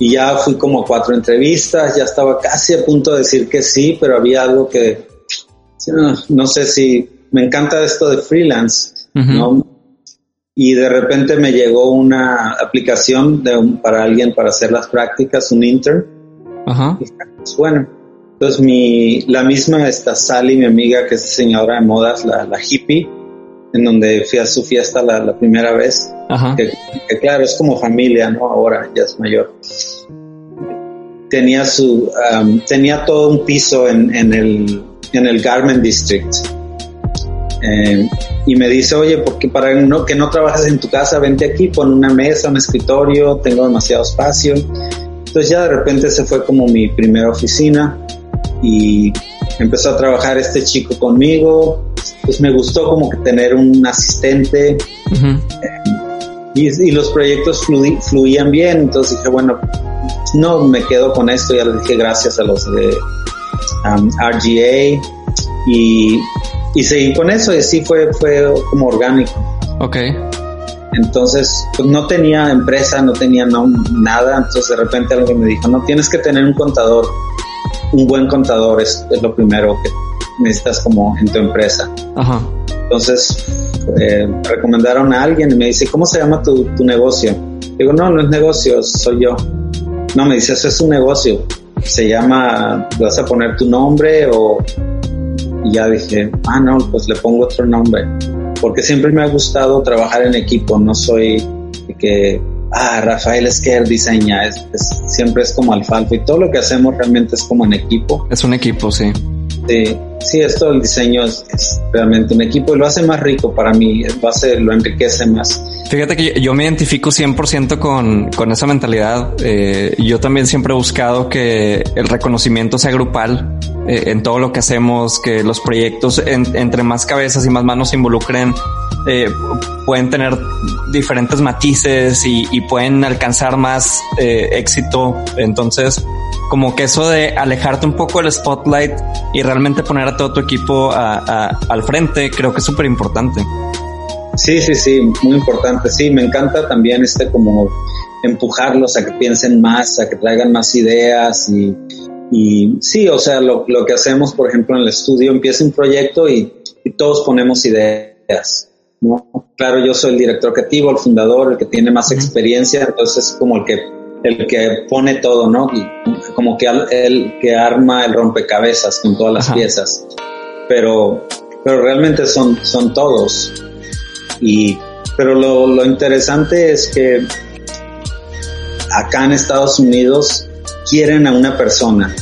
Y ya fui como a cuatro entrevistas, ya estaba casi a punto de decir que sí, pero había algo que no sé si me encanta esto de freelance, ¿no? Y de repente me llegó una aplicación de para alguien para hacer las prácticas, un intern. Ajá. Pues, bueno, entonces mi, la misma esta Sally, mi amiga que es diseñadora de modas, la, la hippie, en donde fui a su fiesta la, la primera vez, Ajá. Que, claro, es como familia, ¿no? Ahora ya es mayor. Tenía su, um, tenía todo un piso en, en el, en el Garment District eh, y me dice, oye, porque para no, que no trabajes en tu casa, vente aquí, pon una mesa, un escritorio, tengo demasiado espacio. Entonces ya de repente se fue como mi primera oficina y empezó a trabajar este chico conmigo. Pues me gustó como que tener un asistente eh, y, los proyectos fluían bien. Entonces dije, bueno, no me quedo con esto. Ya le dije gracias a los de um, RGA y y seguí con eso y así fue, fue como orgánico. Ok. Entonces, pues no tenía empresa, no tenía nada, entonces de repente alguien me dijo, no, tienes que tener un contador, un buen contador es, lo primero que necesitas como en tu empresa. Ajá. Entonces, eh, recomendaron a alguien y me dice, ¿cómo se llama tu, tu negocio? Digo, no, no es negocio, soy yo. No, me dice, eso es un negocio. Se llama, vas a poner tu nombre o y ya dije, ah, no, pues le pongo otro nombre. Porque siempre me ha gustado trabajar en equipo, no soy de que, ah, Rafael Esquer diseña, es, siempre es como alfalfa y todo lo que hacemos realmente es como en equipo. Es un equipo, sí. Sí, sí, esto del diseño es, realmente un equipo y lo hace más rico para mí, lo, hace, lo enriquece más. Fíjate que yo, me identifico 100% con, con esa mentalidad. Eh, yo también siempre he buscado que el reconocimiento sea grupal eh, en todo lo que hacemos, que los proyectos entre más cabezas y más manos involucren, eh, pueden tener diferentes matices y, y pueden alcanzar más eh, éxito. Entonces, como que eso de alejarte un poco del spotlight y realmente poner a todo tu equipo al frente, creo que es súper importante. Sí, sí, sí, muy importante. Sí, me encanta también este como empujarlos a que piensen más, a que traigan más ideas y, y sí, o sea, lo, lo, que hacemos, por ejemplo, en el estudio, empieza un proyecto y, y todos ponemos ideas. ¿no? Claro, yo soy el director creativo, el fundador, el que tiene más experiencia, entonces es como el que el que pone todo, ¿no? Y como que el que arma el rompecabezas con todas las piezas. Pero, pero realmente son, son todos. Y, pero lo, lo interesante es que acá en Estados Unidos quieren a una persona.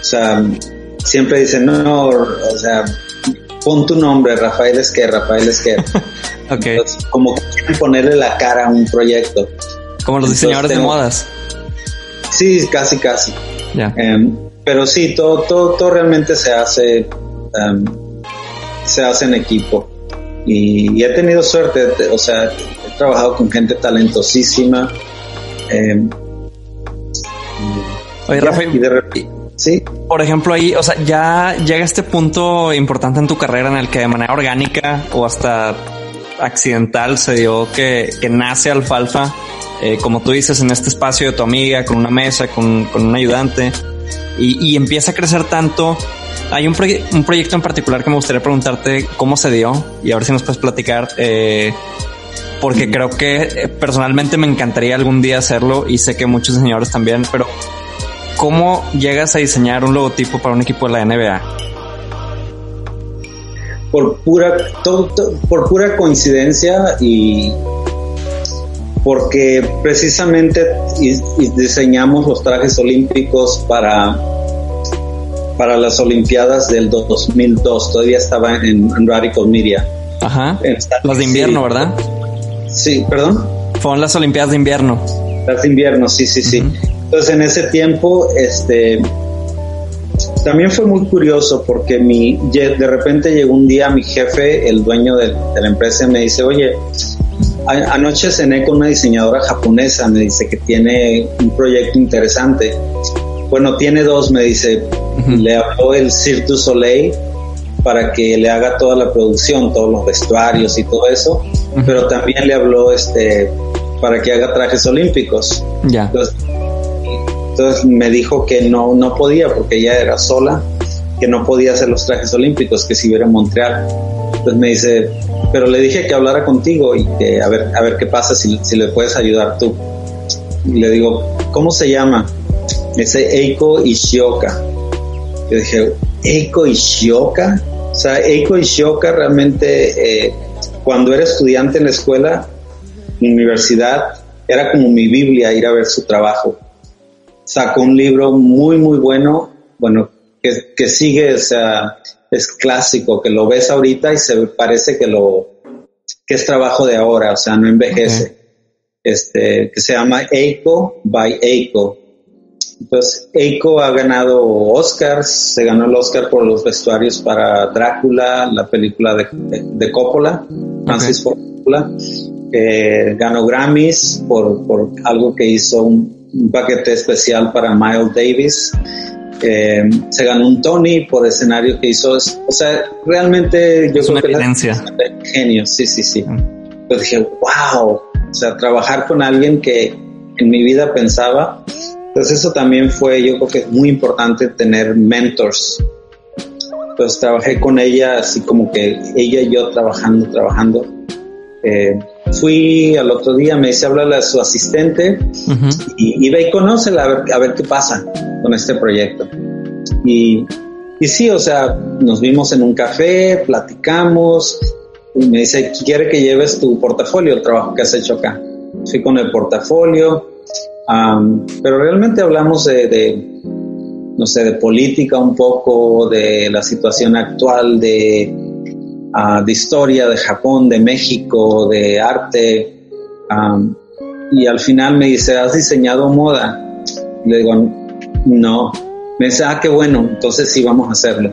O sea, siempre dicen, no, o sea, pon tu nombre, Rafael Esquer, Rafael Esquer. okay. como que quieren ponerle la cara a un proyecto. Como los diseñadores de modas. Sí, casi, casi. Em, pero sí, todo, todo, todo realmente se hace, em, se hace en equipo. Y, he tenido suerte, o sea, he trabajado con gente talentosísima. Eh, Oye, Rafael, sí. Por ejemplo, ahí, o sea, ya llega este punto importante en tu carrera en el que de manera orgánica o hasta accidental se dio que, que nace Alfalfa eh, como tú dices, en este espacio de tu amiga, con una mesa, con, con un ayudante, y, y, empieza a crecer tanto. Hay un, un, proyecto en particular que me gustaría preguntarte cómo se dio y a ver si nos puedes platicar, eh, porque creo que eh, personalmente me encantaría algún día hacerlo y sé que muchos señores también, pero ¿cómo llegas a diseñar un logotipo para un equipo de la NBA? Por pura, todo, por pura coincidencia y porque precisamente diseñamos los trajes olímpicos para para las Olimpiadas del 2002. Todavía estaba en, Radical Media. Ajá. las de invierno, ¿verdad? Sí, perdón. Fueron las Olimpiadas de invierno. Las de invierno, sí, sí, sí. Entonces en ese tiempo, este, también fue muy curioso porque mi, de repente llegó un día mi jefe, el dueño de, la empresa, me dice, oye, anoche cené con una diseñadora japonesa, me dice que tiene un proyecto interesante. Bueno, tiene dos, me dice, le habló el Cirque du Soleil para que le haga toda la producción, todos los vestuarios y todo eso, pero también le habló este para que haga trajes olímpicos. Ya. Entonces, entonces me dijo que no, no podía porque ella era sola, que no podía hacer los trajes olímpicos, que si hubiera en Montreal. Entonces me dice, pero le dije que hablara contigo y que a ver, a ver qué pasa si, si le puedes ayudar tú. Y le digo, ¿cómo se llama? Ese Eiko Ishioka. Yo dije, Eiko Ishioka. O sea, Eiko Ishioka realmente, eh, cuando era estudiante en la escuela, en universidad, era como mi Biblia ir a ver su trabajo sacó un libro muy, muy bueno, bueno, que, que sigue, o sea, es clásico, que lo ves ahorita y se parece que lo, que es trabajo de ahora, o sea, no envejece. Este, que se llama Eiko by Eiko. Entonces, Eiko ha ganado Oscars, se ganó el Oscar por los vestuarios para Drácula, la película de, de, Coppola, Francis Coppola, ganó Grammys por, por algo que hizo un, un paquete especial para Miles Davis. Eh, se ganó un Tony por escenario que hizo. O sea, realmente yo es una evidencia. genio, sí, sí, sí. Yo dije, wow. O sea, trabajar con alguien que en mi vida pensaba. Pues eso también fue, yo creo que es muy importante tener mentors. Pues trabajé con ella así como que ella y yo trabajando, trabajando. Eh, Fui al otro día, me dice, háblale a su asistente y, ve y conócela a ver, a ver qué pasa con este proyecto. Y, y sí, o sea, nos vimos en un café, platicamos, y me dice, quiere que lleves tu portafolio, el trabajo que has hecho acá. Fui con el portafolio, pero realmente hablamos de, de, no sé, de política un poco, de la situación actual, de de historia de Japón, de México, de arte. y al final me dice, ¿has diseñado moda? le digo, no. Me dice, ah, qué bueno, entonces sí vamos a hacerlo.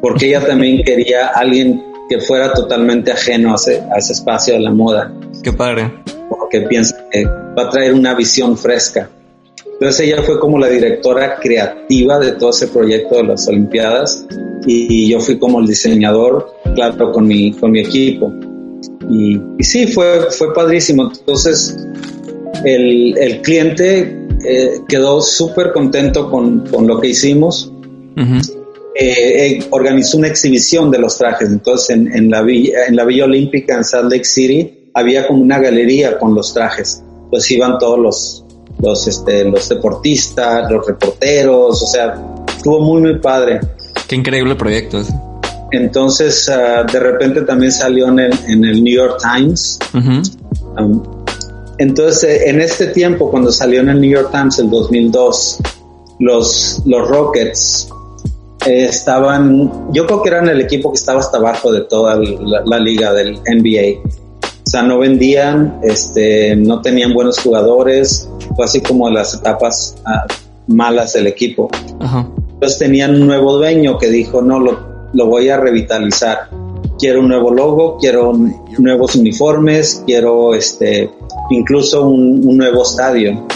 Porque ella también quería alguien que fuera totalmente ajeno a ese, a ese espacio de la moda. Qué padre. Porque piensa que va a traer una visión fresca. Entonces ella fue como la directora creativa de todo ese proyecto de las Olimpiadas y, yo fui como el diseñador, claro, con mi, con mi equipo. Y, sí, fue, fue padrísimo. Entonces el, el cliente eh, quedó súper contento con, con, lo que hicimos. Eh, eh, organizó una exhibición de los trajes. Entonces en, en, la villa, en la Villa Olímpica en Salt Lake City había como una galería con los trajes. Entonces iban todos los, los, este, los deportistas, los reporteros, o sea, estuvo muy, muy padre. Qué increíble proyecto ese. Entonces, ah, de repente también salió en el, en el New York Times. Um, entonces, eh, en este tiempo, cuando salió en el New York Times, el 2002, los, los Rockets eh, estaban, yo creo que eran el equipo que estaba hasta abajo de toda la, la liga del NBA. O sea, no vendían, este, no tenían buenos jugadores, fue así como las etapas ah, malas del equipo. Entonces tenían un nuevo dueño que dijo, no, lo, lo voy a revitalizar. Quiero un nuevo logo, quiero nuevos uniformes, quiero este, incluso un, nuevo estadio,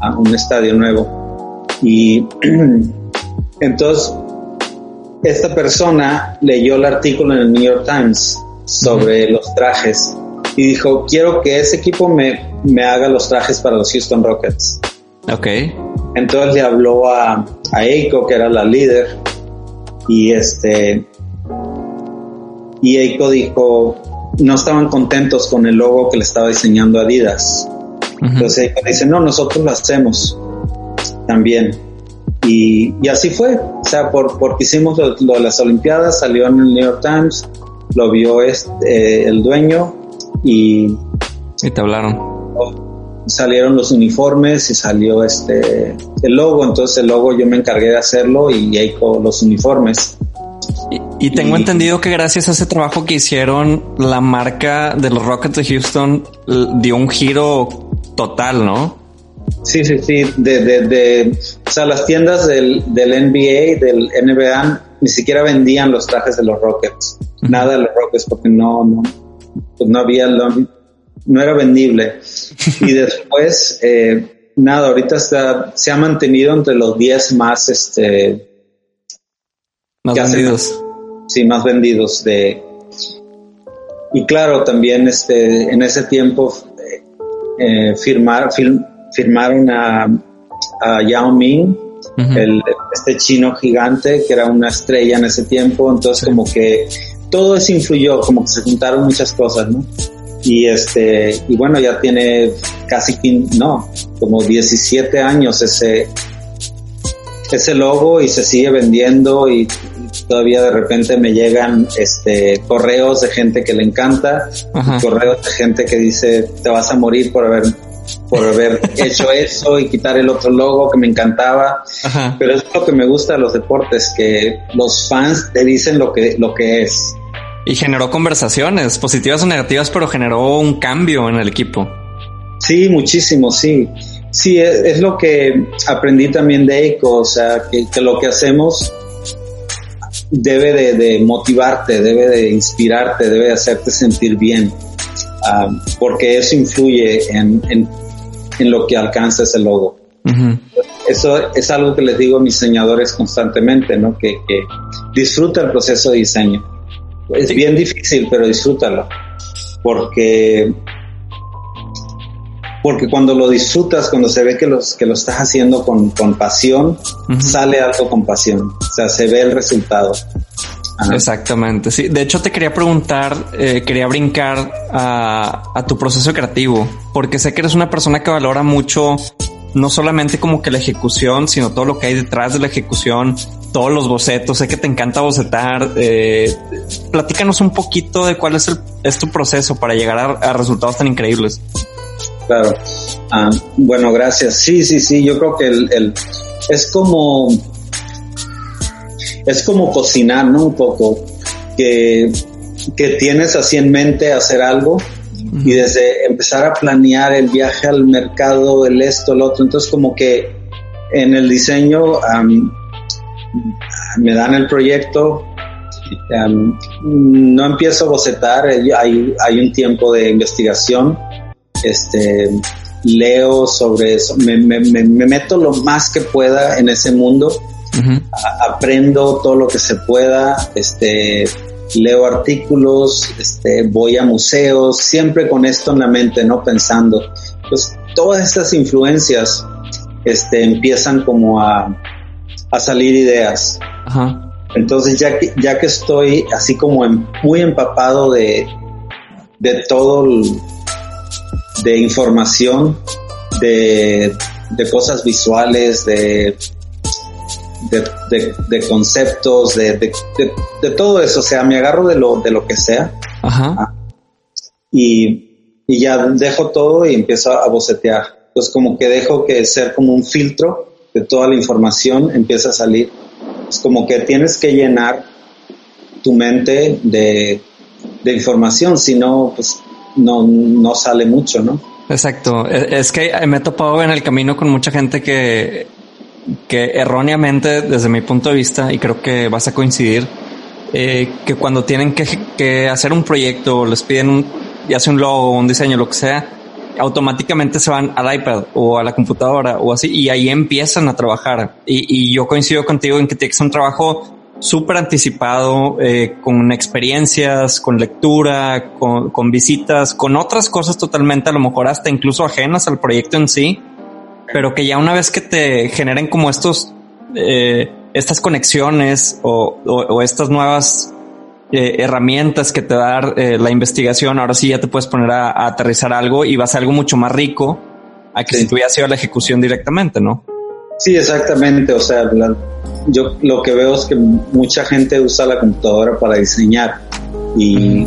ah, un estadio nuevo. Y entonces esta persona leyó el artículo en el New York Times sobre los trajes y dijo, quiero que ese equipo me, me haga los trajes para los Houston Rockets. Ok. Entonces le habló a, a Eiko, que era la líder, y este, y Eiko dijo, no estaban contentos con el logo que le estaba diseñando Adidas. Entonces Eiko dice, no, nosotros lo hacemos también. Y, y así fue, o sea, por, porque hicimos lo, de las Olimpiadas, salió en el New York Times, lo vio este, el dueño y... Y te hablaron. salieron los uniformes y salió este el logo, entonces el logo yo me encargué de hacerlo y ahí con los uniformes. Y, tengo entendido que gracias a ese trabajo que hicieron, la marca de los Rockets de Houston dio un giro total, ¿no? Sí, sí, sí. De, de, de, o sea, las tiendas del, del NBA, del NBA, ni siquiera vendían los trajes de los Rockets. Nada de los Rockets porque no, no, pues no había, no era vendible. y después, eh, nada, ahorita está, se ha mantenido entre los 10 más, este, más vendidos. sí, más vendidos de, y claro, también este, en ese tiempo eh, firmar, firmaron a, a Yao Ming, el, este chino gigante que era una estrella en ese tiempo, entonces como que todo eso influyó, como que se juntaron muchas cosas, ¿no? Y este, y bueno, ya tiene casi, no, como 17 años ese, ese logo y se sigue vendiendo y todavía de repente me llegan este correos de gente que le encanta, correos de gente que dice te vas a morir por haber por haber hecho eso y quitar el otro logo que me encantaba. Pero es lo que me gusta de los deportes, que los fans te dicen lo que, lo que es. Y generó conversaciones, positivas o negativas, pero generó un cambio en el equipo. Sí, muchísimo, sí. Sí, es, lo que aprendí también de EICO, o sea, que, lo que hacemos debe de, motivarte, debe de inspirarte, debe de hacerte sentir bien, ah, porque eso influye en, en lo que alcanza ese logo. Eso es algo que les digo a mis diseñadores constantemente, ¿no? Que, disfruta el proceso de diseño. Es bien difícil, pero disfrútalo. Porque, porque cuando lo disfrutas, cuando se ve que, los, que lo estás haciendo con, con pasión, sale algo con pasión. O sea, se ve el resultado. Exactamente, sí. De hecho, te quería preguntar, eh, quería brincar a, tu proceso creativo, porque sé que eres una persona que valora mucho no solamente como que la ejecución, sino todo lo que hay detrás de la ejecución, todos los bocetos. Sé que te encanta bocetar. Eh, platícanos un poquito de cuál es, el, es tu proceso para llegar a, resultados tan increíbles. Claro. Ah, bueno, gracias. Sí, sí, sí. Yo creo que el es como es como cocinar, ¿no? Un poco, que, que tienes así en mente hacer algo y desde empezar a planear el viaje al mercado, el esto, el otro, entonces como que en el diseño me dan el proyecto, no empiezo a bocetar, hay, hay un tiempo de investigación, este, leo sobre eso, me, me, me, meto lo más que pueda en ese mundo aprendo todo lo que se pueda, este, leo artículos, este, voy a museos, siempre con esto en la mente, ¿no? Pensando. Pues todas estas influencias, este, empiezan como a, a salir ideas. Entonces, ya que, ya que estoy así como muy empapado de, de todo, de información, de, de cosas visuales, de de, de, conceptos, de, de, todo eso. O sea, me agarro de lo, de lo que sea. Ah, y, y, ya dejo todo y empiezo a bocetear. Pues como que dejo que ser como un filtro de toda la información empieza a salir. Es como que tienes que llenar tu mente de, de información, si no, pues no, no sale mucho, ¿no? Exacto. E, es que me he topado en el camino con mucha gente que que erróneamente, desde mi punto de vista, y creo que vas a coincidir, eh, que cuando tienen que, hacer un proyecto les piden un, ya sea un logo, un diseño, lo que sea, automáticamente se van al iPad o a la computadora o así y ahí empiezan a trabajar. Y, yo coincido contigo en que tiene que ser un trabajo súper anticipado, eh, con experiencias, con lectura, con, con visitas, con otras cosas totalmente, a lo mejor hasta incluso ajenas al proyecto en sí pero que ya una vez que te generen como estos, eh, estas conexiones o, estas nuevas eh, herramientas que te da eh, la investigación, ahora sí ya te puedes poner a, aterrizar algo y vas a algo mucho más rico a que si tú hubieras sido la ejecución directamente, ¿no? Sí, exactamente. O sea, yo lo que veo es que mucha gente usa la computadora para diseñar y,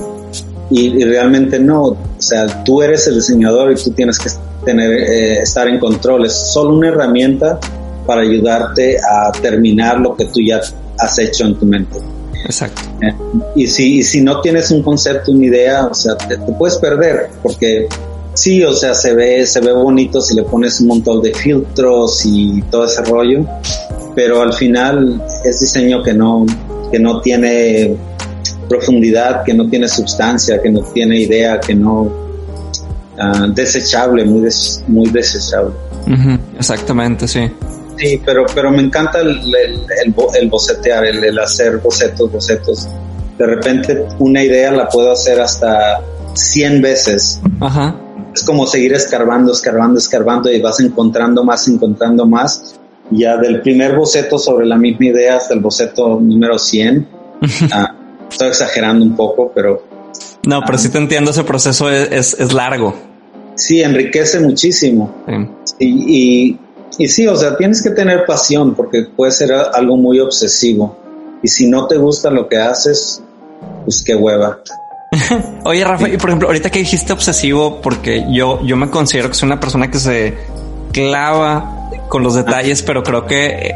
y, realmente no. O sea, tú eres el diseñador y tú tienes que tener, eh, estar en control. Es solo una herramienta para ayudarte a terminar lo que tú ya has hecho en tu mente. Exacto. Eh, y, si, y si no tienes un concepto, una idea, o sea, te, puedes perder porque sí, o sea, se ve, se ve bonito si le pones un montón de filtros y todo ese rollo, pero al final es diseño que no, que no tiene profundidad, que no tiene sustancia, que no tiene idea, que no uh, desechable, muy muy desechable. Exactamente, sí. Sí, pero, pero me encanta el, el, bocetear, el, hacer bocetos, bocetos. De repente una idea la puedo hacer hasta 100 veces. Ajá. Es como seguir escarbando, escarbando, escarbando y vas encontrando más, encontrando más. Ya del primer boceto sobre la misma idea hasta el boceto número 100. ah, estoy exagerando un poco, pero... No, pero sí te entiendo, ese proceso es, es, largo. Sí, enriquece muchísimo. y, y sí, o sea, tienes que tener pasión porque puede ser algo muy obsesivo. Y si no te gusta lo que haces, pues qué hueva. Oye, Rafa, y por ejemplo, ahorita que dijiste obsesivo, porque yo, yo me considero que soy una persona que se clava con los detalles, pero creo que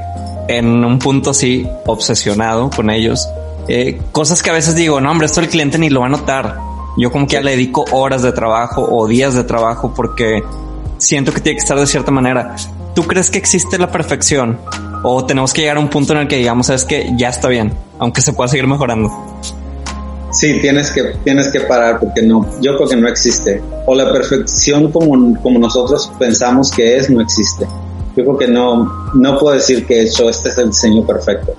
en un punto así obsesionado con ellos. Eh, cosas que a veces digo, no, hombre, esto el cliente ni lo va a notar. Yo como que ya le dedico horas de trabajo o días de trabajo porque siento que tiene que estar de cierta manera. ¿Tú crees que existe la perfección? ¿O tenemos que llegar a un punto en el que digamos, sabes que ya está bien, aunque se pueda seguir mejorando? Sí, tienes que, tienes que parar porque no, yo creo que no existe. O la perfección como, como nosotros pensamos que es, no existe. Yo creo que no, no puedo decir que he hecho, este es el diseño perfecto.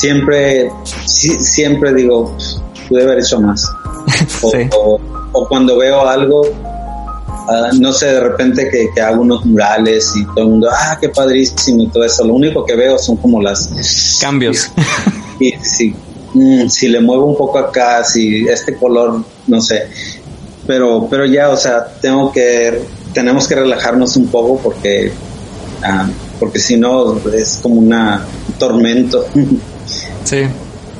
Siempre, siempre digo, pude haber hecho más. o, o cuando veo algo, Ah, no sé, de repente que, hago unos murales y todo el mundo, ah, qué padrísimo y todo eso. Lo único que veo son como las cambios. Y, si, mm, si le muevo un poco acá, si este color, no sé. Pero, pero ya, o sea, tengo que, tenemos que relajarnos un poco porque, ah, porque si no es como una, un tormento. Sí.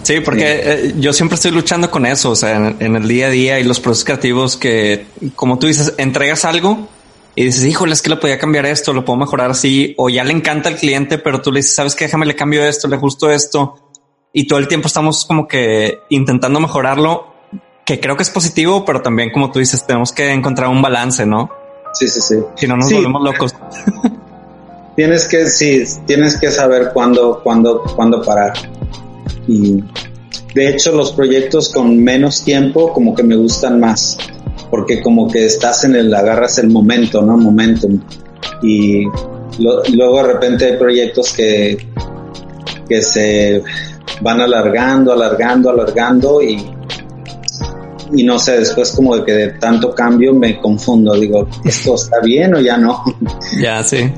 Sí, porque eh, yo siempre estoy luchando con eso, o sea, en, el día a día y los procesos creativos que, como tú dices, entregas algo y dices, híjole, es que le podía cambiar esto, lo puedo mejorar así, o ya le encanta al cliente, pero tú le dices, sabes que déjame le cambio esto, le ajusto esto, y todo el tiempo estamos como que intentando mejorarlo, que creo que es positivo, pero también, como tú dices, tenemos que encontrar un balance, ¿no? Sí, sí, sí. Si no nos volvemos locos. tienes que, sí, tienes que saber cuándo, cuándo, cuándo parar. Y de hecho los proyectos con menos tiempo como que me gustan más, porque como que estás en el, agarras el momento, ¿no? Momentum. Y luego de repente hay proyectos que, que se van alargando, alargando, alargando y, y no sé, después como de que de tanto cambio me confundo, digo, ¿esto está bien o ya no? Ya, sí.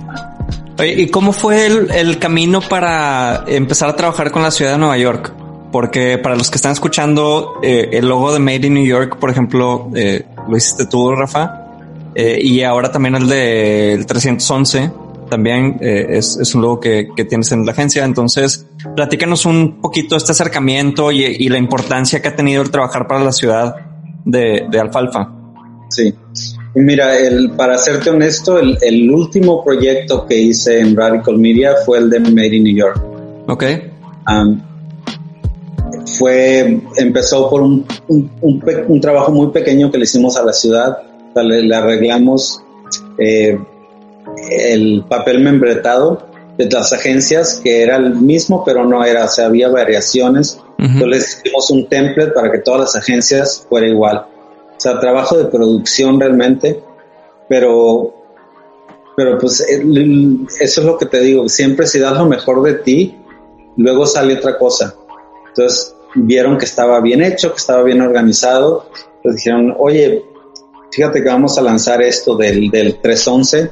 ¿Y cómo fue el, camino para empezar a trabajar con la ciudad de Nueva York? Porque para los que están escuchando, eh, el logo de Made in New York, por ejemplo, eh, lo hiciste tú, Rafa, eh, y ahora también el del 311, también es, un logo que, tienes en la agencia. Entonces, platícanos un poquito este acercamiento y, la importancia que ha tenido el trabajar para la ciudad de, de Alfalfa. Sí. Mira, el, para serte honesto, el, último proyecto que hice en Radical Media fue el de Made in New York. Ok. fue, empezó por un, un, trabajo muy pequeño que le hicimos a la ciudad. le, arreglamos eh, el papel membretado de las agencias, que era el mismo, pero no era, o sea, había variaciones. Entonces hicimos un template para que todas las agencias fuera igual sea, trabajo de producción realmente, pero, pero pues eso es lo que te digo, siempre si das lo mejor de ti, luego sale otra cosa. Entonces vieron que estaba bien hecho, que estaba bien organizado, pues dijeron, oye, fíjate que vamos a lanzar esto del, del 311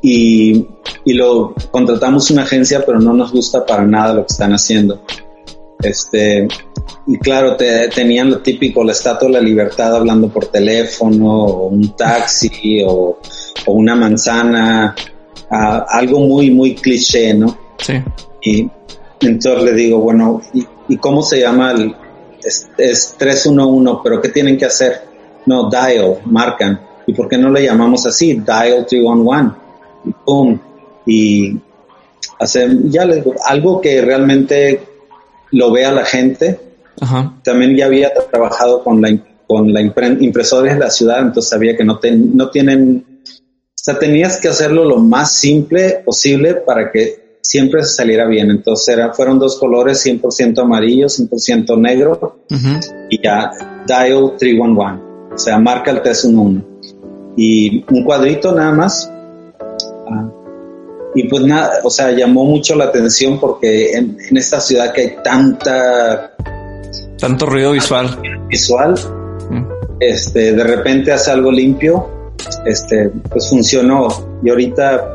y, y lo contratamos una agencia, pero no nos gusta para nada lo que están haciendo. Este, y claro, te, tenían lo típico, la estatua de la libertad hablando por teléfono, o un taxi, o, una manzana, algo muy, muy cliché, ¿no? Sí. Y entonces le digo, bueno, ¿y, cómo se llama el, es, es 311, pero ¿qué tienen que hacer? No, dial, marcan. ¿Y por qué no le llamamos así? Dial 311. Y pum. Y hacer, ya les digo, algo que realmente lo vea la gente. Ajá. También ya había trabajado con la, con la impre- impresora de la ciudad, entonces sabía que no, ten- no tienen, o sea, tenías que hacerlo lo más simple posible para que siempre saliera bien. Entonces era, fueron dos colores, 100% amarillo, 100% negro Ujú. y ya dial 311, o sea, marca el 311 y un cuadrito nada más. Ah, y pues nada, o sea, llamó mucho la atención porque en, en esta ciudad que hay tanta Tanto ruido visual. visual, Mm. este, de repente hace algo limpio, este, pues funcionó y ahorita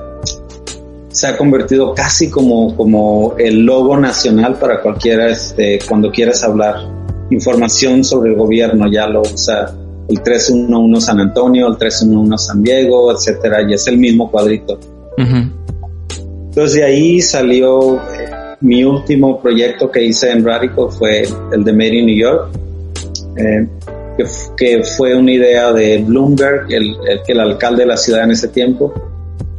se ha convertido casi como, como el logo nacional para cualquiera, este, cuando quieras hablar información sobre el gobierno, ya lo usa el 311 San Antonio, el 311 San Diego, etcétera, y es el mismo cuadrito. Entonces de ahí salió mi último proyecto que hice en Radical fue el de Made in New York, eh, que, fue una idea de Bloomberg, el, el, que el alcalde de la ciudad en ese tiempo,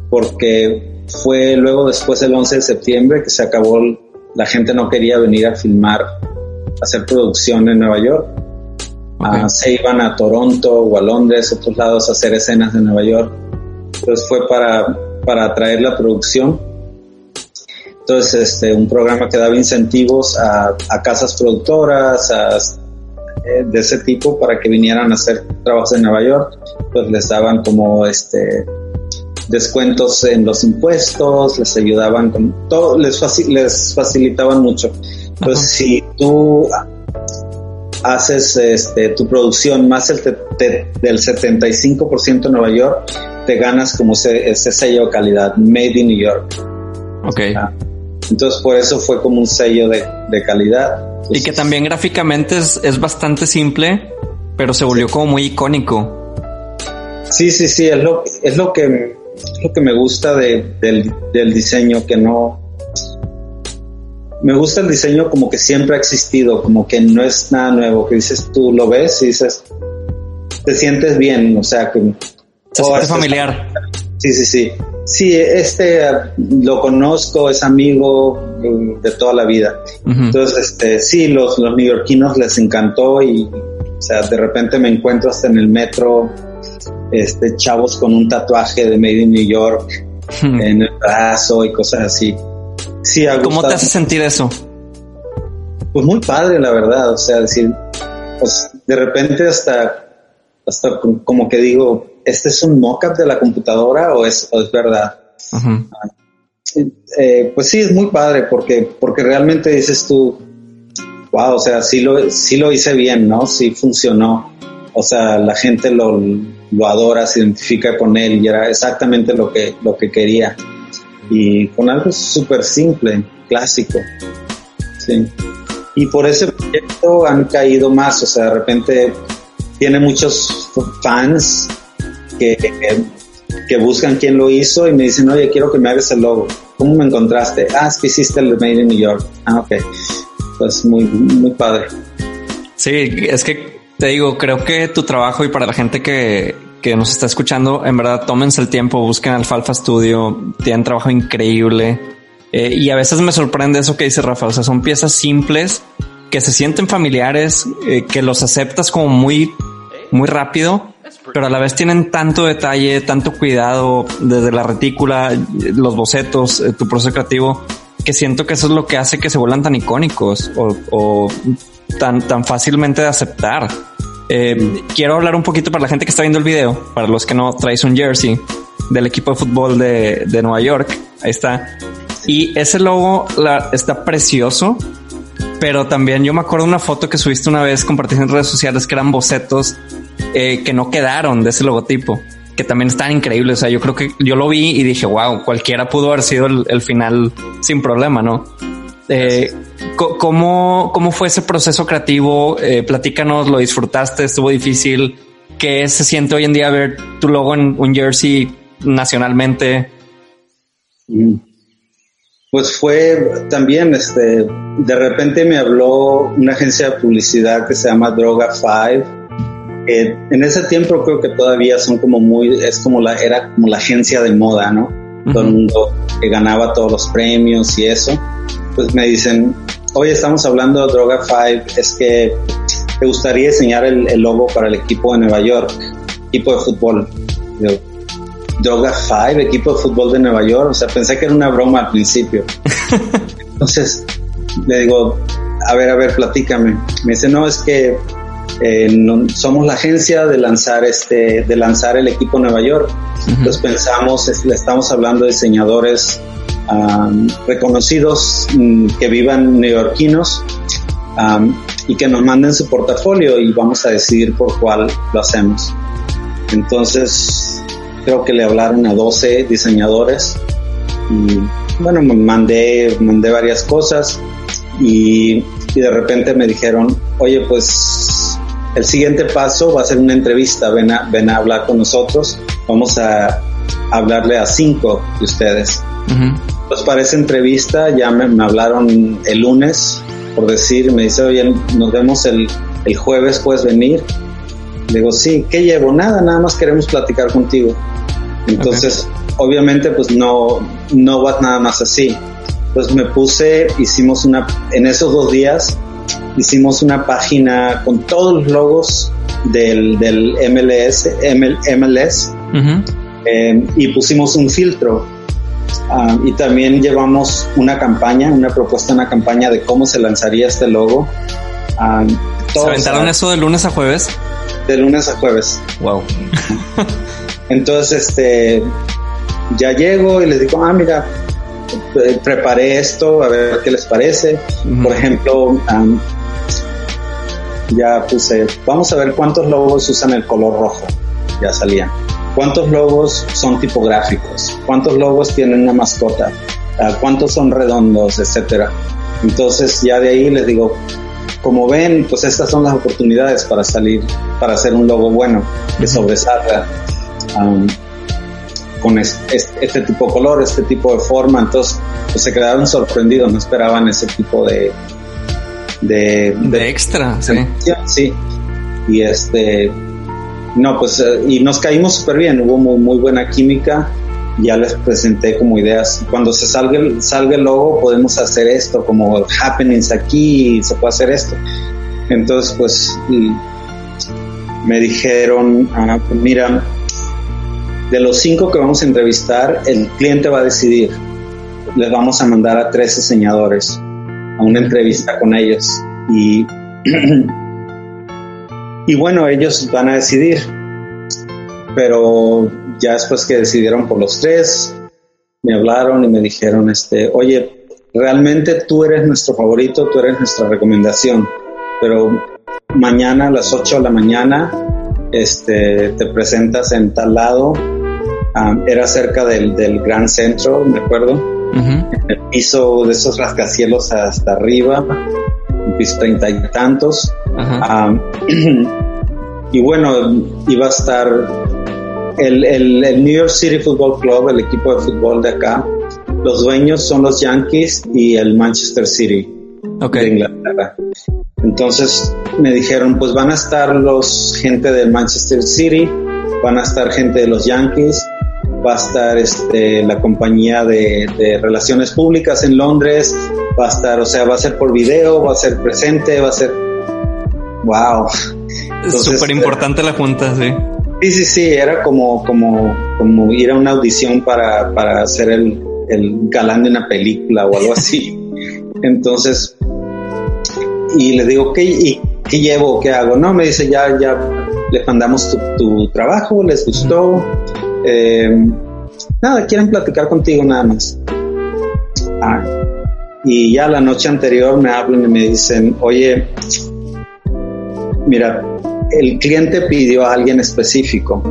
porque fue luego después del 11 de septiembre que se acabó, la gente no quería venir a filmar, a hacer producción en Nueva York. Ah, se iban a Toronto o a Londres, otros lados a hacer escenas en Nueva York. Entonces fue para, para atraer la producción. Entonces, este, un programa que daba incentivos a, a casas productoras, a, eh, de ese tipo, para que vinieran a hacer trabajos en Nueva York. Pues les daban como este descuentos en los impuestos, les ayudaban con todo, les, faci- les facilitaban mucho. Entonces, Ajá. si tú haces este, tu producción más el te- te- del 75% en Nueva York, te ganas como ese, ese sello calidad, Made in New York. Ok. Ah, Entonces por eso fue como un sello de, de calidad. Y que también gráficamente es, es bastante simple, pero se volvió como muy icónico. Sí, sí, sí, es lo, es lo que es lo que me gusta de- del, del diseño, que no me gusta el diseño como que siempre ha existido, como que no es nada nuevo, que dices tú lo ves y dices te sientes bien, o sea que Se oh, familiar. Sí, sí, sí. Sí, este eh, lo conozco, es amigo mm, de toda la vida. Entonces, este, sí, los, los neoyorquinos les encantó y, o sea, de repente me encuentro hasta en el metro, este, chavos con un tatuaje de Made in New York en el brazo y cosas así. Sí, ¿Cómo te hace sentir eso? Pues muy padre, la verdad. O sea, decir, pues de repente hasta, hasta como que digo, ¿este es un mock-up de la computadora o es, o es verdad? Ujú. Eh, pues sí, es muy padre porque, porque realmente dices tú, wow, o sea, sí lo, sí lo hice bien, ¿no? Sí funcionó. O sea, la gente lo, lo adora, se identifica con él y era exactamente lo que, lo que quería. Y con algo súper simple, clásico. Sí. Y por ese proyecto han caído más, o sea, de repente tiene muchos fans que, que, buscan quién lo hizo y me dicen, oye, quiero que me hagas el logo. ¿Cómo me encontraste? Ah, es que hiciste el Made in New York. Ah, ok. Pues muy, muy padre. Sí, es que te digo, creo que tu trabajo y para la gente que, que nos está escuchando, en verdad, tómense el tiempo, busquen Alfalfa Studio, tienen trabajo increíble. Eh, y a veces me sorprende eso que dice Rafa, o sea, son piezas simples que se sienten familiares, eh, que los aceptas como muy, muy rápido, pero a la vez tienen tanto detalle, tanto cuidado desde la retícula, los bocetos, eh, tu proceso creativo, que siento que eso es lo que hace que se vuelvan tan icónicos o, tan, tan fácilmente de aceptar. Eh, quiero hablar un poquito para la gente que está viendo el video, para los que no traes un jersey del equipo de fútbol de, de Nueva York. Ahí está. Y ese logo está precioso, pero también yo me acuerdo una foto que subiste una vez, compartiste en redes sociales, que eran bocetos eh, que no quedaron de ese logotipo, que también están increíbles. O sea, yo creo que yo lo vi y dije, wow, cualquiera pudo haber sido el, final sin problema, ¿no? Eh, ¿cómo, ¿Cómo fue ese proceso creativo? Eh, platícanos, ¿lo disfrutaste? ¿Estuvo difícil? ¿Qué se siente hoy en día ver tu logo en un jersey nacionalmente? Mm. pues fue también, este, de repente me habló una agencia de publicidad que se llama Droga 5. En ese tiempo creo que todavía son como muy, es como la, era como la agencia de moda, ¿no? Todo el mundo que ganaba todos los premios y eso. Pues me dicen, hoy estamos hablando de Droga 5, es que te gustaría diseñar el, logo para el equipo de Nueva York, equipo de fútbol. Droga 5, equipo de fútbol de Nueva York. O sea, pensé que era una broma al principio. Entonces le digo, a ver, a ver, platícame. Me dice, no, es que eh, somos la agencia de lanzar este, de lanzar el equipo Nueva York. Entonces pensamos, le estamos hablando de diseñadores reconocidos mm, que vivan neoyorquinos y que nos manden su portafolio y vamos a decidir por cuál lo hacemos. Entonces creo que le hablaron a 12 diseñadores y bueno, mandé, mandé varias cosas y, de repente me dijeron, oye, pues el siguiente paso va a ser una entrevista, ven a, ven a hablar con nosotros, vamos a hablarle a cinco de ustedes. Pues para esa entrevista ya me, hablaron el lunes, por decir, me dice, oye, nos vemos el, el jueves, puedes venir. Le digo, sí, ¿qué llevo? Nada, nada más queremos platicar contigo. Entonces, obviamente, pues no, no va nada más así. Pues me puse, hicimos una, en esos dos días, hicimos una página con todos los logos del, del MLS, MLS eh, y pusimos un filtro. Ah, y también llevamos una campaña, una propuesta, una campaña de cómo se lanzaría este logo. Ah, ¿Se aventaron eso de lunes a jueves? De lunes a jueves. Wow. Entonces, este, ya llego y les digo, ah, mira, eh, preparé esto, a ver qué les parece. Por ejemplo, ya puse, vamos a ver cuántos logos usan el color rojo. Ya salían. ¿Cuántos logos son tipográficos? ¿Cuántos logos tienen una mascota? Ah, ¿Cuántos son redondos, etcétera? Entonces ya de ahí les digo, como ven, pues estas son las oportunidades para salir, para hacer un logo bueno, que sobresalga con este, tipo de color, este tipo de forma, entonces pues, se quedaron sorprendidos, no esperaban ese tipo de de, extra, sí. sí. Y este no, pues eh, y nos caímos súper bien, hubo muy, muy buena química, ya les presenté como ideas, cuando se salga el, salga el logo podemos hacer esto, como happenings aquí, se puede hacer esto. Entonces pues me dijeron, ah, pues mira, de los cinco que vamos a entrevistar, el cliente va a decidir. Les vamos a mandar a tres diseñadores una entrevista con ellos. Y, y bueno, ellos van a decidir. Pero ya después que decidieron por los tres, me hablaron y me dijeron, este, oye, realmente tú eres nuestro favorito, tú eres nuestra recomendación, pero mañana a las 8 de la mañana este, te presentas en tal lado era cerca del, del, Gran Centro, me acuerdo. El piso de esos rascacielos hasta arriba, un piso treinta y tantos. y bueno, iba a estar el, el, New York City Football Club, el equipo de fútbol de acá. Los dueños son los Yankees y el Manchester City de Inglaterra. Entonces me dijeron, pues van a estar los gente del Manchester City, van a estar gente de los Yankees va a estar este, la compañía de, relaciones públicas en Londres, va a estar, o sea, va a ser por video, va a ser presente, va a ser, wow. Súper importante la junta, sí. Sí, sí, sí, era como, como, como ir a una audición para, para ser el, el galán de una película o algo así. Entonces, y le digo, ¿qué, y, ¿qué llevo? ¿Qué hago? No, me dice, ya, ya le mandamos tu, tu trabajo, les gustó. Eh, nada, quieren platicar contigo nada más. Ah, y ya la noche anterior me hablan y me dicen, oye, mira, el cliente pidió a alguien específico.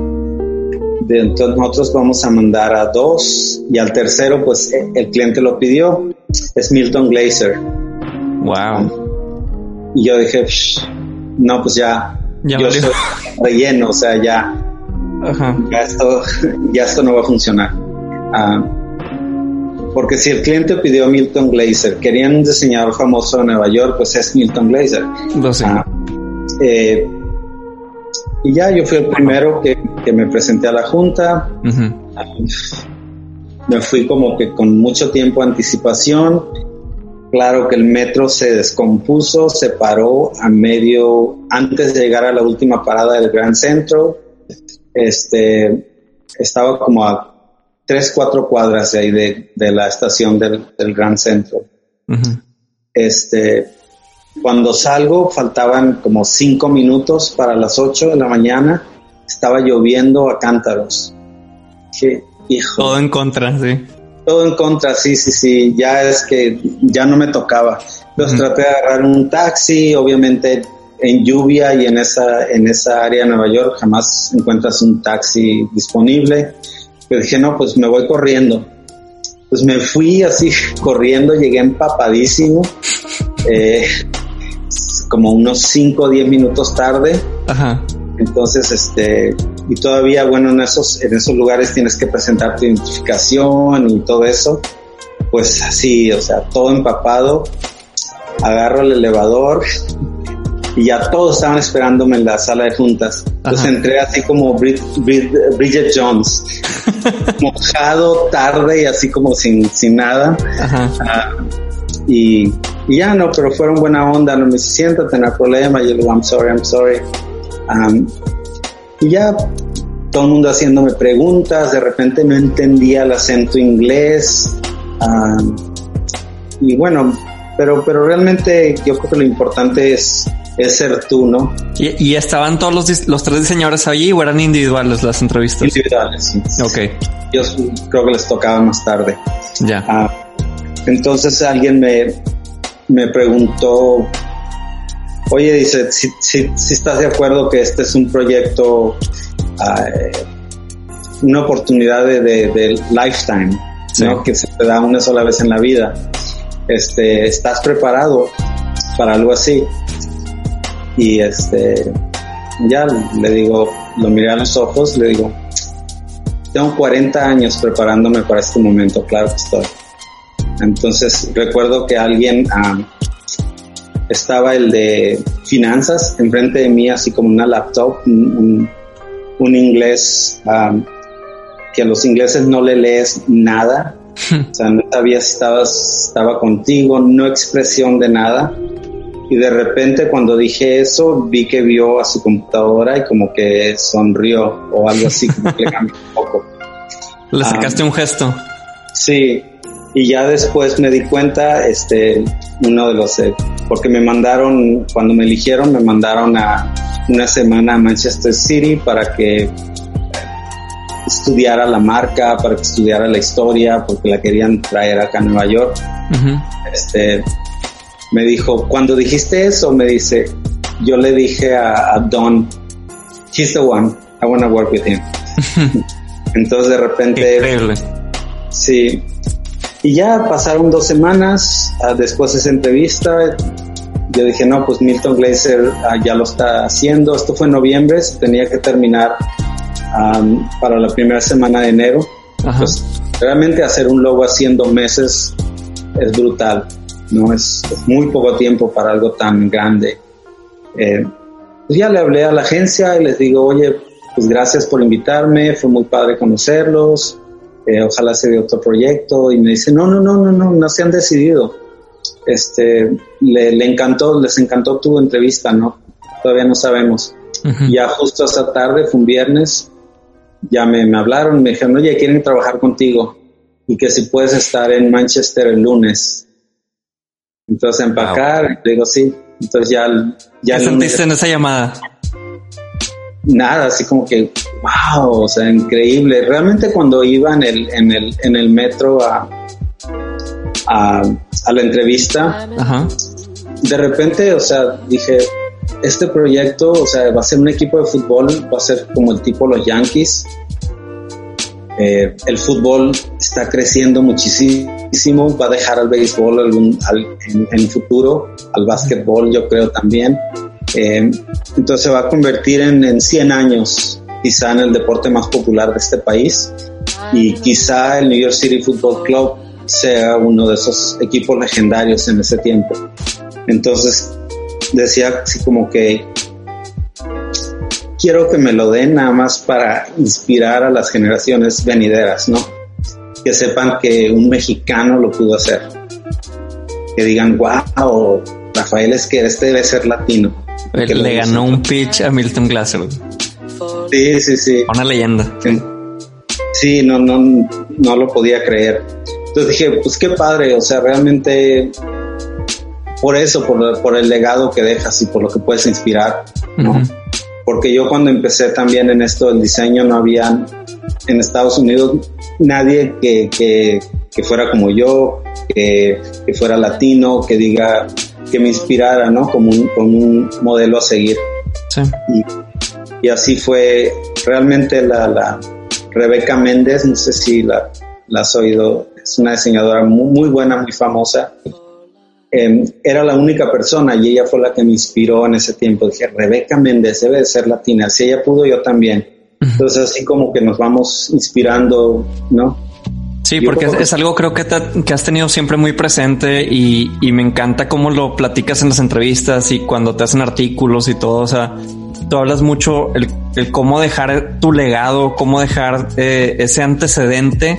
entonces nosotros vamos a mandar a dos y al tercero, pues el cliente lo pidió. Es Milton Glaser. Wow. Y yo dije, no, pues ya, ya yo soy relleno, o sea, ya, ya esto, ya esto no va a funcionar. Ah, porque si el cliente pidió Milton Glaser, querían un diseñador famoso de Nueva York, pues es Milton Glaser. Lo sé. Ah, eh, y ya yo fui el primero que, que me presenté a la junta. Me fui como que con mucho tiempo anticipación. Claro que el metro se descompuso, se paró a medio, antes de llegar a la última parada del Gran Centro. Este, estaba como a tres, cuatro cuadras de ahí de, de la estación del, del Gran Centro. Este, cuando salgo faltaban como cinco minutos para las ocho de la mañana, estaba lloviendo a cántaros. Qué hijo. Todo en contra, sí. Todo en contra, sí, sí, sí. Ya es que ya no me tocaba. Entonces traté de agarrar un taxi, obviamente en lluvia y en esa, en esa área de Nueva York jamás encuentras un taxi disponible. Pero dije, no, pues me voy corriendo. Pues me fui así corriendo, llegué empapadísimo. Eh, como unos 5 o 10 minutos tarde. Ajá. Entonces, este, y todavía, bueno, en esos, en esos lugares tienes que presentar tu identificación y todo eso. Pues así, o sea, todo empapado. Agarro el elevador y ya todos estaban esperándome en la sala de juntas. Entonces entré así como Bridget Jones, mojado, tarde y así como sin, sin nada. Ajá. Ah, y y ya no, pero fueron buena onda, no me siento tener problema, yo le digo, I'm sorry, I'm sorry. Um, y ya todo el mundo haciéndome preguntas, de repente no entendía el acento inglés. Um, y bueno, pero, pero realmente yo creo que lo importante es, es ser tú, ¿no? ¿Y, estaban todos los, los tres diseñadores allí o eran individuales las entrevistas? Individuales, sí. Ok. Yo creo que les tocaba más tarde. Ya. Ah, entonces alguien me, me preguntó, oye, dice, si, si, estás de acuerdo que este es un proyecto, ah, una oportunidad de, lifetime, que se te da una sola vez en la vida. Este, ¿Estás preparado para algo así? Y este, ya le digo, lo miré a los ojos, le digo, tengo 40 años preparándome para este momento, claro que estoy. Entonces recuerdo que alguien ah, estaba el de finanzas enfrente de mí, así como una laptop, un, inglés ah, que a los ingleses no le lees nada. o sea, no sabía si estabas, estaba contigo, no expresión de nada. Y de repente cuando dije eso, vi que vio a su computadora y como que sonrió o algo así, como que le cambió un poco. Le sacaste un gesto. Sí, y ya después me di cuenta, este, uno de los, eh, porque me mandaron, cuando me eligieron, me mandaron a una semana a Manchester City para que estudiara la marca, para que estudiara la historia, porque la querían traer acá a Nueva York. Este, me dijo, cuando dijiste eso, me dice, yo le dije a, Don, he's the one, I want to work with him. Entonces de repente, Increíble. sí, y ya pasaron dos semanas ah, después de esa entrevista. Yo dije, no, pues Milton Glaser ah, ya lo está haciendo. Esto fue en noviembre, tenía que terminar para la primera semana de enero. Pues realmente hacer un logo haciendo meses es brutal, ¿no? Es, muy poco tiempo para algo tan grande. Eh, pues ya le hablé a la agencia y les digo, oye, pues gracias por invitarme, fue muy padre conocerlos. Eh, ojalá se dé otro proyecto y me dice, no, no, no, no, no, no se han decidido. Este, le, encantó, les encantó tu entrevista, ¿no? Todavía no sabemos. Ya justo esa tarde, fue un viernes, ya me, me hablaron, me dijeron, oye, quieren trabajar contigo y que si puedes estar en Manchester el lunes. Entonces empacar, digo sí. Entonces ya, ya. ¿Qué sentiste en esa llamada? nada, así como que, wow, o sea, increíble. Realmente cuando iba en el, en el, en el metro a, a, la entrevista, de repente, o sea, dije, este proyecto, o sea, va a ser un equipo de fútbol, va a ser como el tipo los Yankees. Eh, el fútbol está creciendo muchísimo, va a dejar al béisbol algún, en, el futuro, al básquetbol yo creo también. Eh, entonces se va a convertir en, en 100 años quizá en el deporte más popular de este país y quizá el New York City Football Club sea uno de esos equipos legendarios en ese tiempo. Entonces decía así como que quiero que me lo den nada más para inspirar a las generaciones venideras, ¿no? Que sepan que un mexicano lo pudo hacer. Que digan, wow, Rafael es que este debe ser latino. Que le ganó un pitch a Milton Glaser. Sí, sí, sí. Una leyenda. Sí, no, no, no lo podía creer. Entonces dije, pues qué padre, o sea, realmente por eso, por, por el legado que dejas y por lo que puedes inspirar, ¿no? Porque yo cuando empecé también en esto del diseño no había en Estados Unidos nadie que, que, que fuera como yo, que, que, fuera latino, que diga, que me inspirara, ¿no? Como un, como un modelo a seguir. Sí. Y, y, así fue realmente la, la Rebeca Méndez, no sé si la, la has oído, es una diseñadora muy, muy buena, muy famosa Em, era la única persona y ella fue la que me inspiró en ese tiempo. Dije, Rebeca Méndez debe de ser latina. Si ella pudo, yo también. Entonces así como que nos vamos inspirando, ¿no? Sí, porque es, algo creo que, que has tenido siempre muy presente y, y, me encanta cómo lo platicas en las entrevistas y cuando te hacen artículos y todo. O sea, tú hablas mucho el, el cómo dejar tu legado, cómo dejar eh, ese antecedente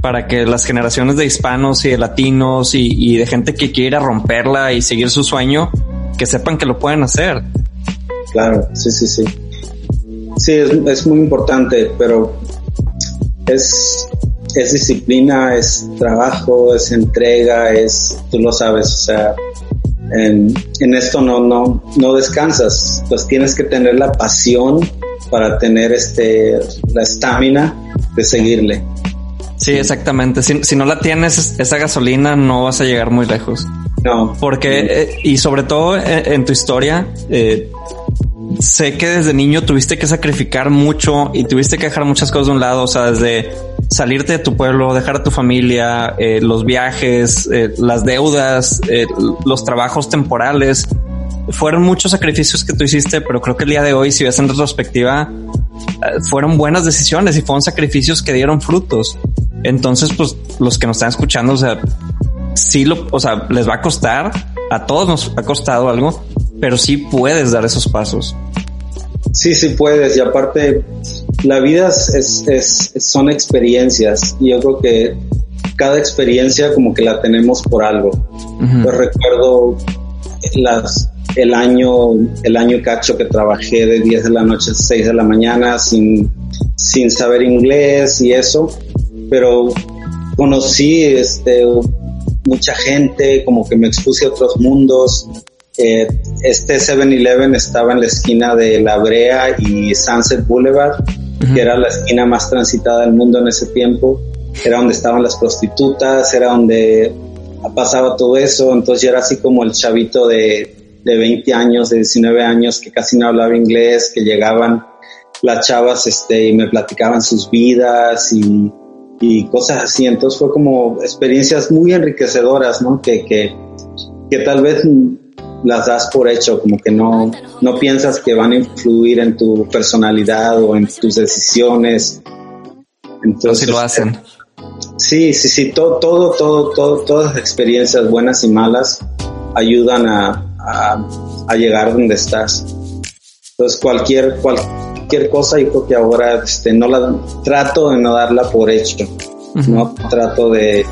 para que las generaciones de hispanos y de latinos y, de gente que quiera romperla y seguir su sueño, que sepan que lo pueden hacer. Claro, sí, sí, sí. Sí, es, muy importante, pero es, es disciplina, es trabajo, es entrega, es, tú lo sabes, o sea, en, en, esto no, no, no descansas, pues tienes que tener la pasión para tener este, la estamina de seguirle. Sí, exactamente. Si, no la tienes, esa gasolina no vas a llegar muy lejos. No. Porque, eh, y sobre todo eh, en, tu historia, eh, sé que desde niño tuviste que sacrificar mucho y tuviste que dejar muchas cosas de un lado, o sea, desde salirte de tu pueblo, dejar a tu familia, los viajes, las deudas, los trabajos temporales. Fueron muchos sacrificios que tú hiciste, pero creo que el día de hoy, si ves en retrospectiva, fueron buenas decisiones y fueron sacrificios que dieron frutos. Entonces, pues los que nos están escuchando, o sea, sí lo, o sea, les va a costar, a todos nos ha costado algo, pero sí puedes dar esos pasos. Sí, sí puedes. Y aparte, la vida es, es, son experiencias. Y yo creo que cada experiencia como que la tenemos por algo. Yo recuerdo las, el año, el año cacho que trabajé de 10 de la noche a 6 de la mañana sin, sin saber inglés y eso pero conocí este, mucha gente, como que me expuse a otros mundos. Eh, este 7-Eleven estaba en la esquina de La Brea y Sunset Boulevard, que era la esquina más transitada del mundo en ese tiempo. Era donde estaban las prostitutas, era donde pasaba todo eso. Entonces yo era así como el chavito de, de 20 años, de 19 años, que casi no hablaba inglés, que llegaban las chavas este, y me platicaban sus vidas y y cosas así. Entonces fue como experiencias muy enriquecedoras, ¿no? Que, que, que tal vez las das por hecho, como que no, no piensas que van a influir en tu personalidad o en tus decisiones. Entonces, lo hacen. Sí, sí, sí, todo, todo, todo, todo, todas las experiencias buenas y malas ayudan a, a, a llegar donde estás. Entonces cualquier, cual, cualquier cosa, yo creo que ahora este, no la trato de no darla por hecho, no trato de,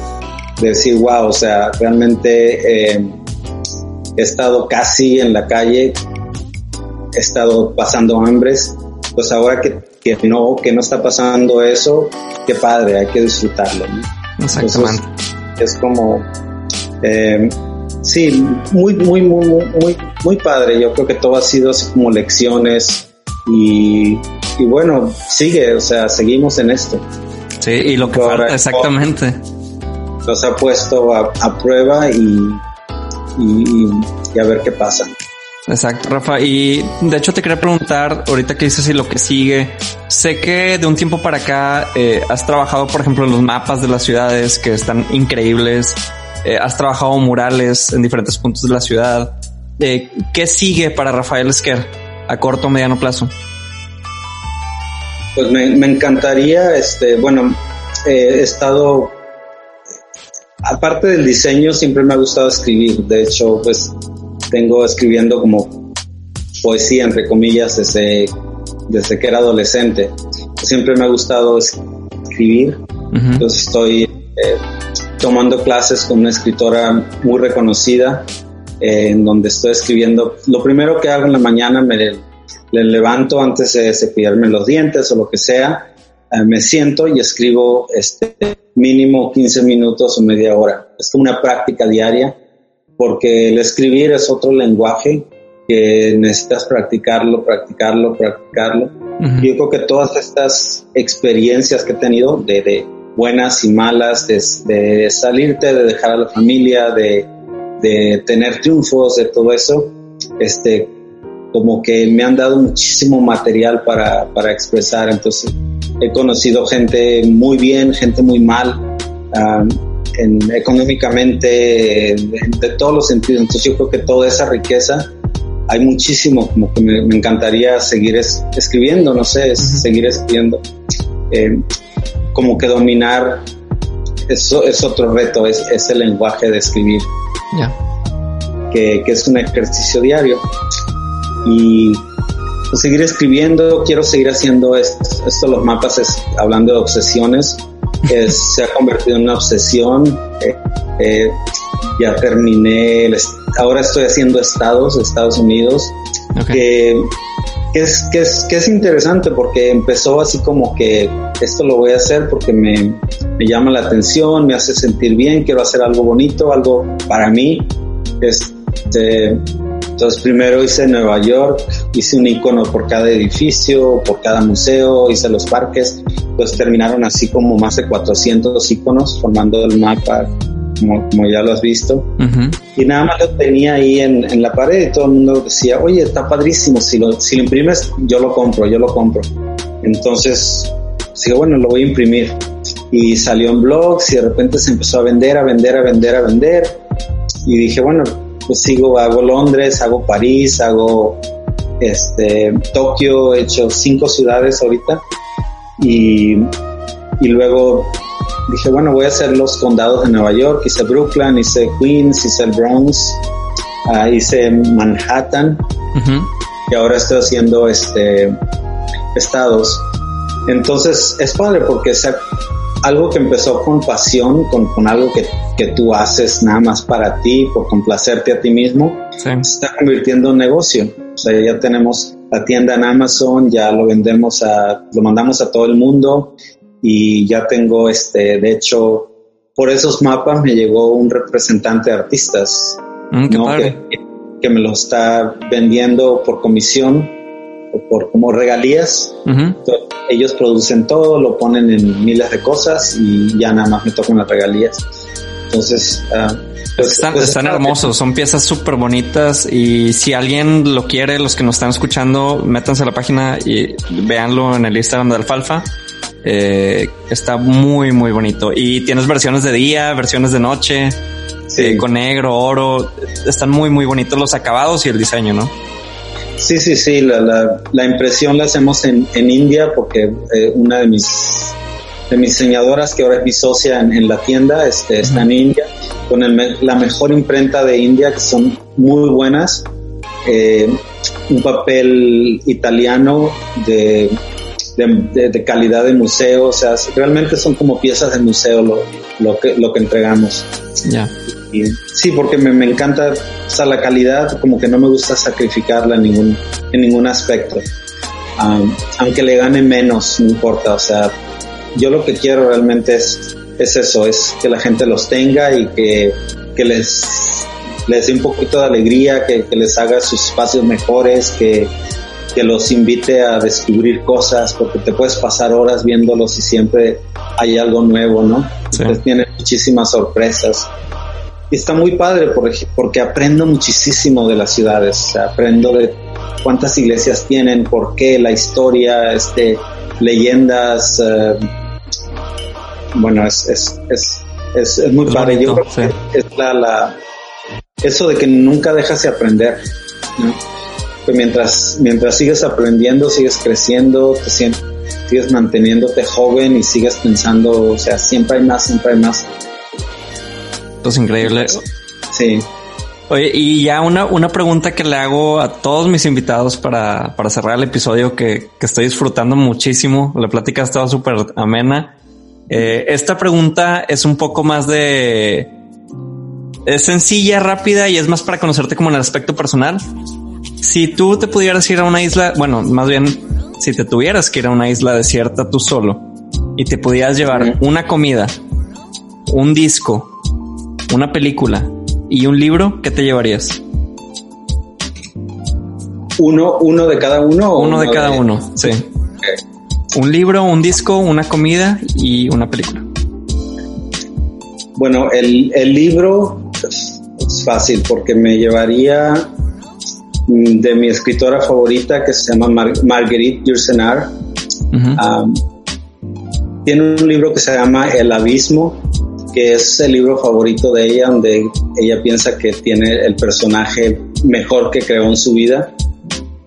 decir, wow, o sea, realmente eh, he estado casi en la calle, he estado pasando hambres, pues ahora que, que no, que no está pasando eso, qué padre, hay que disfrutarlo. Exactamente. es como, eh, sí, muy, muy, muy, muy, muy padre. Yo creo que todo ha sido así como lecciones, y, y bueno, sigue, o sea, seguimos en esto. Sí, y lo que falta, exactamente. Nos ha puesto a, a prueba y, y, y, a ver qué pasa. Exacto, Rafa. Y de hecho te quería preguntar, ahorita que dices y lo que sigue, sé que de un tiempo para acá eh, has trabajado, por ejemplo, en los mapas de las ciudades que están increíbles, eh, has trabajado murales en diferentes puntos de la ciudad. Eh, ¿Qué sigue para Rafael Esquer? A corto o mediano plazo? Pues me, encantaría, este, bueno, he estado aparte del diseño, siempre me ha gustado escribir. De hecho, pues tengo escribiendo como poesía, entre comillas, desde, desde que era adolescente. Siempre me ha gustado escribir. Entonces estoy eh, tomando clases con una escritora muy reconocida, eh, en donde estoy escribiendo. Lo primero que hago en la mañana me le levanto antes de cepillarme los dientes o lo que sea, eh, me siento y escribo este mínimo 15 minutos o media hora. Es una práctica diaria porque el escribir es otro lenguaje que necesitas practicarlo, practicarlo, practicarlo. Yo creo que todas estas experiencias que he tenido de, de buenas y malas, de, de, salirte, de dejar a la familia, de, de tener triunfos, de todo eso, este, como que me han dado muchísimo material para, para expresar. Entonces, he conocido gente muy bien, gente muy mal, en, económicamente, de todos los sentidos. Entonces, yo creo que toda esa riqueza, hay muchísimo, como que me, encantaría seguir escribiendo, no sé, seguir escribiendo. Eh, como que dominar, eso es otro reto, es, es el lenguaje de escribir. Que, que es un ejercicio diario y pues, seguir escribiendo, quiero seguir haciendo esto, esto los mapas, es, hablando de obsesiones, se ha convertido en una obsesión. Eh, eh, ya terminé, ahora estoy haciendo estados, Estados Unidos, que, es, que, es, que es interesante porque empezó así como que esto lo voy a hacer porque me, me llama la atención, me hace sentir bien, quiero hacer algo bonito, algo para mí. Este, entonces primero hice Nueva York, hice un icono por cada edificio, por cada museo, hice los parques, pues terminaron así como más de 400 iconos formando el mapa, como, como ya lo has visto. Y nada más lo tenía ahí en, en, la pared y todo el mundo decía, oye, está padrísimo, si lo, si lo imprimes, yo lo compro, yo lo compro. Entonces, dije, bueno, lo voy a imprimir. Y salió en blogs y de repente se empezó a vender, a vender, a vender, a vender. Y dije, bueno, pues sigo, hago Londres, hago París, hago este, Tokio, he hecho cinco ciudades ahorita y, y luego dije, bueno, voy a hacer los condados de Nueva York, hice Brooklyn, hice Queens, hice el Bronx, uh, hice Manhattan y ahora estoy haciendo este estados. Entonces es padre porque se, algo que empezó con pasión, con, con algo que, que, tú haces nada más para ti, por complacerte a ti mismo, se está convirtiendo en negocio. O sea, ya tenemos la tienda en Amazon, ya lo vendemos a, lo mandamos a todo el mundo y ya tengo este, de hecho, por esos mapas me llegó un representante de artistas, mm, que, que, me lo está vendiendo por comisión por como regalías. ellos producen todo, lo ponen en miles de cosas y ya nada más me tocan las regalías. Entonces, uh, pues, están, pues, están hermosos, son piezas súper bonitas y si alguien lo quiere, los que nos están escuchando, métanse a la página y véanlo en el Instagram de Alfalfa. Eh, está muy, muy bonito. Y tienes versiones de día, versiones de noche, eh, con negro, oro. Están muy, muy bonitos los acabados y el diseño, ¿no? Sí, sí, sí, la, la, la impresión la hacemos en, en India porque eh, una de mis, de mis diseñadoras, que ahora es mi socia en, la tienda, este, está en India, con el, la mejor imprenta de India, que son muy buenas. Un papel italiano de, de, de, calidad de museo, o sea, realmente son como piezas de museo lo, lo, que, lo que entregamos. Ya sí, porque me, me, encanta, o sea, la calidad, como que no me gusta sacrificarla en ningún, en ningún aspecto. aunque le gane menos, no importa, o sea, yo lo que quiero realmente es, es eso, es que la gente los tenga y que, que les, les dé un poquito de alegría, que, que les haga sus espacios mejores, que, que los invite a descubrir cosas, porque te puedes pasar horas viéndolos y siempre hay algo nuevo, ¿no? Sí. Entonces tiene muchísimas sorpresas está muy padre porque, porque aprendo muchísimo de las ciudades, aprendo de cuántas iglesias tienen, por qué, la historia, este, leyendas, uh, bueno, es, es, es, es, muy padre. Yo creo que es la, la, eso de que nunca dejas de aprender, ¿no? Que mientras, mientras sigues aprendiendo, sigues creciendo, te sigues manteniéndote joven y sigues pensando, o sea, siempre hay más, siempre hay más Pues increíble. Sí. Oye, y ya una, una pregunta que le hago a todos mis invitados para, para cerrar el episodio que, que estoy disfrutando muchísimo. La plática ha estado súper amena. Eh, esta pregunta es un poco más de... Es sencilla, rápida y es más para conocerte como en el aspecto personal. Si tú te pudieras ir a una isla, bueno, más bien, si te tuvieras que ir a una isla desierta tú solo y te pudieras llevar una comida, un disco, una película y un libro, ¿qué te llevarías? Uno, uno de cada uno. ¿o uno de cada uno, sí. Un libro, un disco, una comida y una película. Bueno, el, el libro es, es fácil porque me llevaría de mi escritora favorita que se llama Mar Marguerite Yourcenar. Um, tiene un libro que se llama El Abismo, que es el libro favorito de ella, donde ella piensa que tiene el personaje mejor que creó en su vida.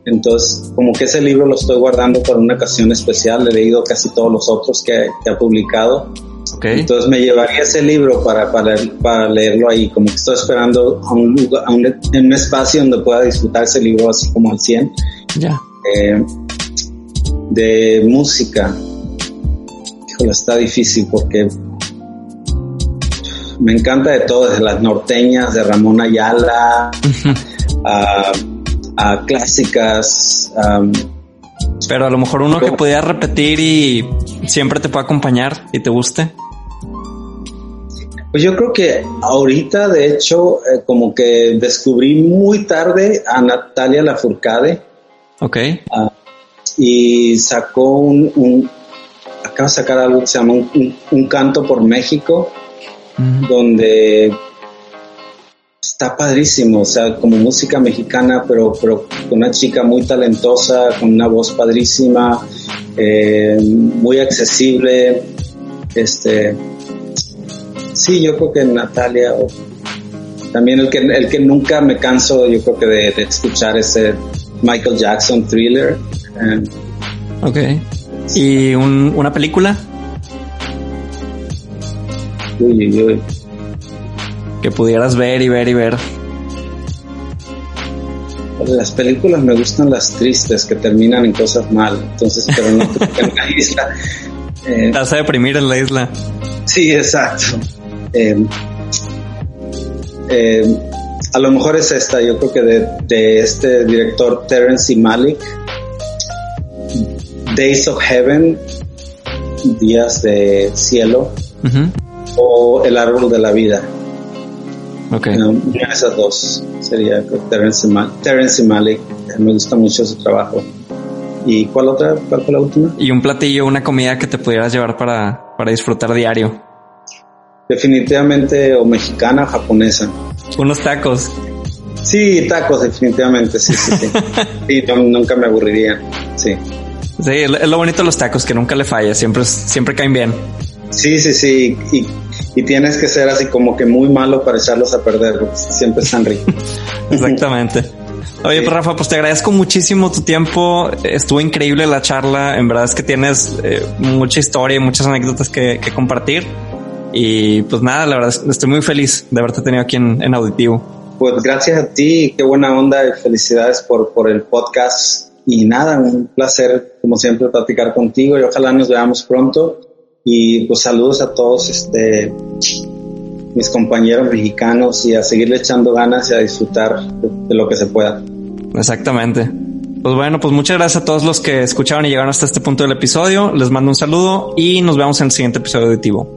Entonces, como que ese libro lo estoy guardando para una ocasión especial, he leído casi todos los otros que, que ha publicado. Okay. Entonces me llevaría ese libro para, para, para leerlo ahí, como que estoy esperando a un, lugar, a un, en un espacio donde pueda disfrutar ese libro así como al 100. Ya. Eh, de música, híjole, está difícil porque me encanta de todo, desde las norteñas, de Ramón Ayala, a, a, clásicas. Um, Pero a lo mejor uno que pudieras repetir y siempre te pueda acompañar y te guste. Pues yo creo que ahorita, de hecho, eh, como que descubrí muy tarde a Natalia Lafourcade. Ok. Uh, y sacó un, un, acaba de sacar algo que se llama un, un, un canto por México, donde está padrísimo, o sea, como música mexicana, pero, pero con una chica muy talentosa, con una voz padrísima, eh, muy accesible, este, sí, yo creo que Natalia, o, también el que, el que nunca me canso, yo creo que de, de escuchar ese Michael Jackson thriller. Eh, ok. ¿Y un, una película? Uy, uy, uy. Que pudieras ver y ver y ver. Las películas me gustan las tristes que terminan en cosas mal, entonces, pero no en la isla. Eh, Te vas a deprimir en la isla. Sí, exacto. Eh, eh, a lo mejor es esta, yo creo que de, de este director Terence Malick, Days of Heaven, Días de Cielo, uh -huh. o El Árbol de la Vida. Okay. No, esas dos sería Terence, Mal Terence Malick. Me gusta mucho su trabajo. ¿Y cuál otra? ¿Cuál fue la última? Y un platillo, una comida que te pudieras llevar para, para disfrutar diario. Definitivamente o mexicana o japonesa. Unos tacos. Sí, tacos, definitivamente, sí, sí, sí. sí no, nunca me aburriría, sí. Sí, es lo bonito de los tacos, que nunca le falla, siempre, siempre caen bien. Sí, sí, sí, y, y, tienes que ser así como que muy malo para echarlos a perder, porque siempre están ricos. Exactamente. Oye, pues Rafa, pues te agradezco muchísimo tu tiempo. Estuvo increíble la charla. En verdad es que tienes eh, mucha historia y muchas anécdotas que, que, compartir. Y pues nada, la verdad estoy muy feliz de haberte tenido aquí en, en Auditivo. Pues gracias a ti, qué buena onda y felicidades por, por el podcast. Y nada, un placer como siempre platicar contigo y ojalá nos veamos pronto. Y pues saludos a todos este, mis compañeros mexicanos y a seguirle echando ganas y a disfrutar de, de lo que se pueda. Exactamente. Pues bueno, pues muchas gracias a todos los que escucharon y llegaron hasta este punto del episodio. Les mando un saludo y nos vemos en el siguiente episodio auditivo. Bye.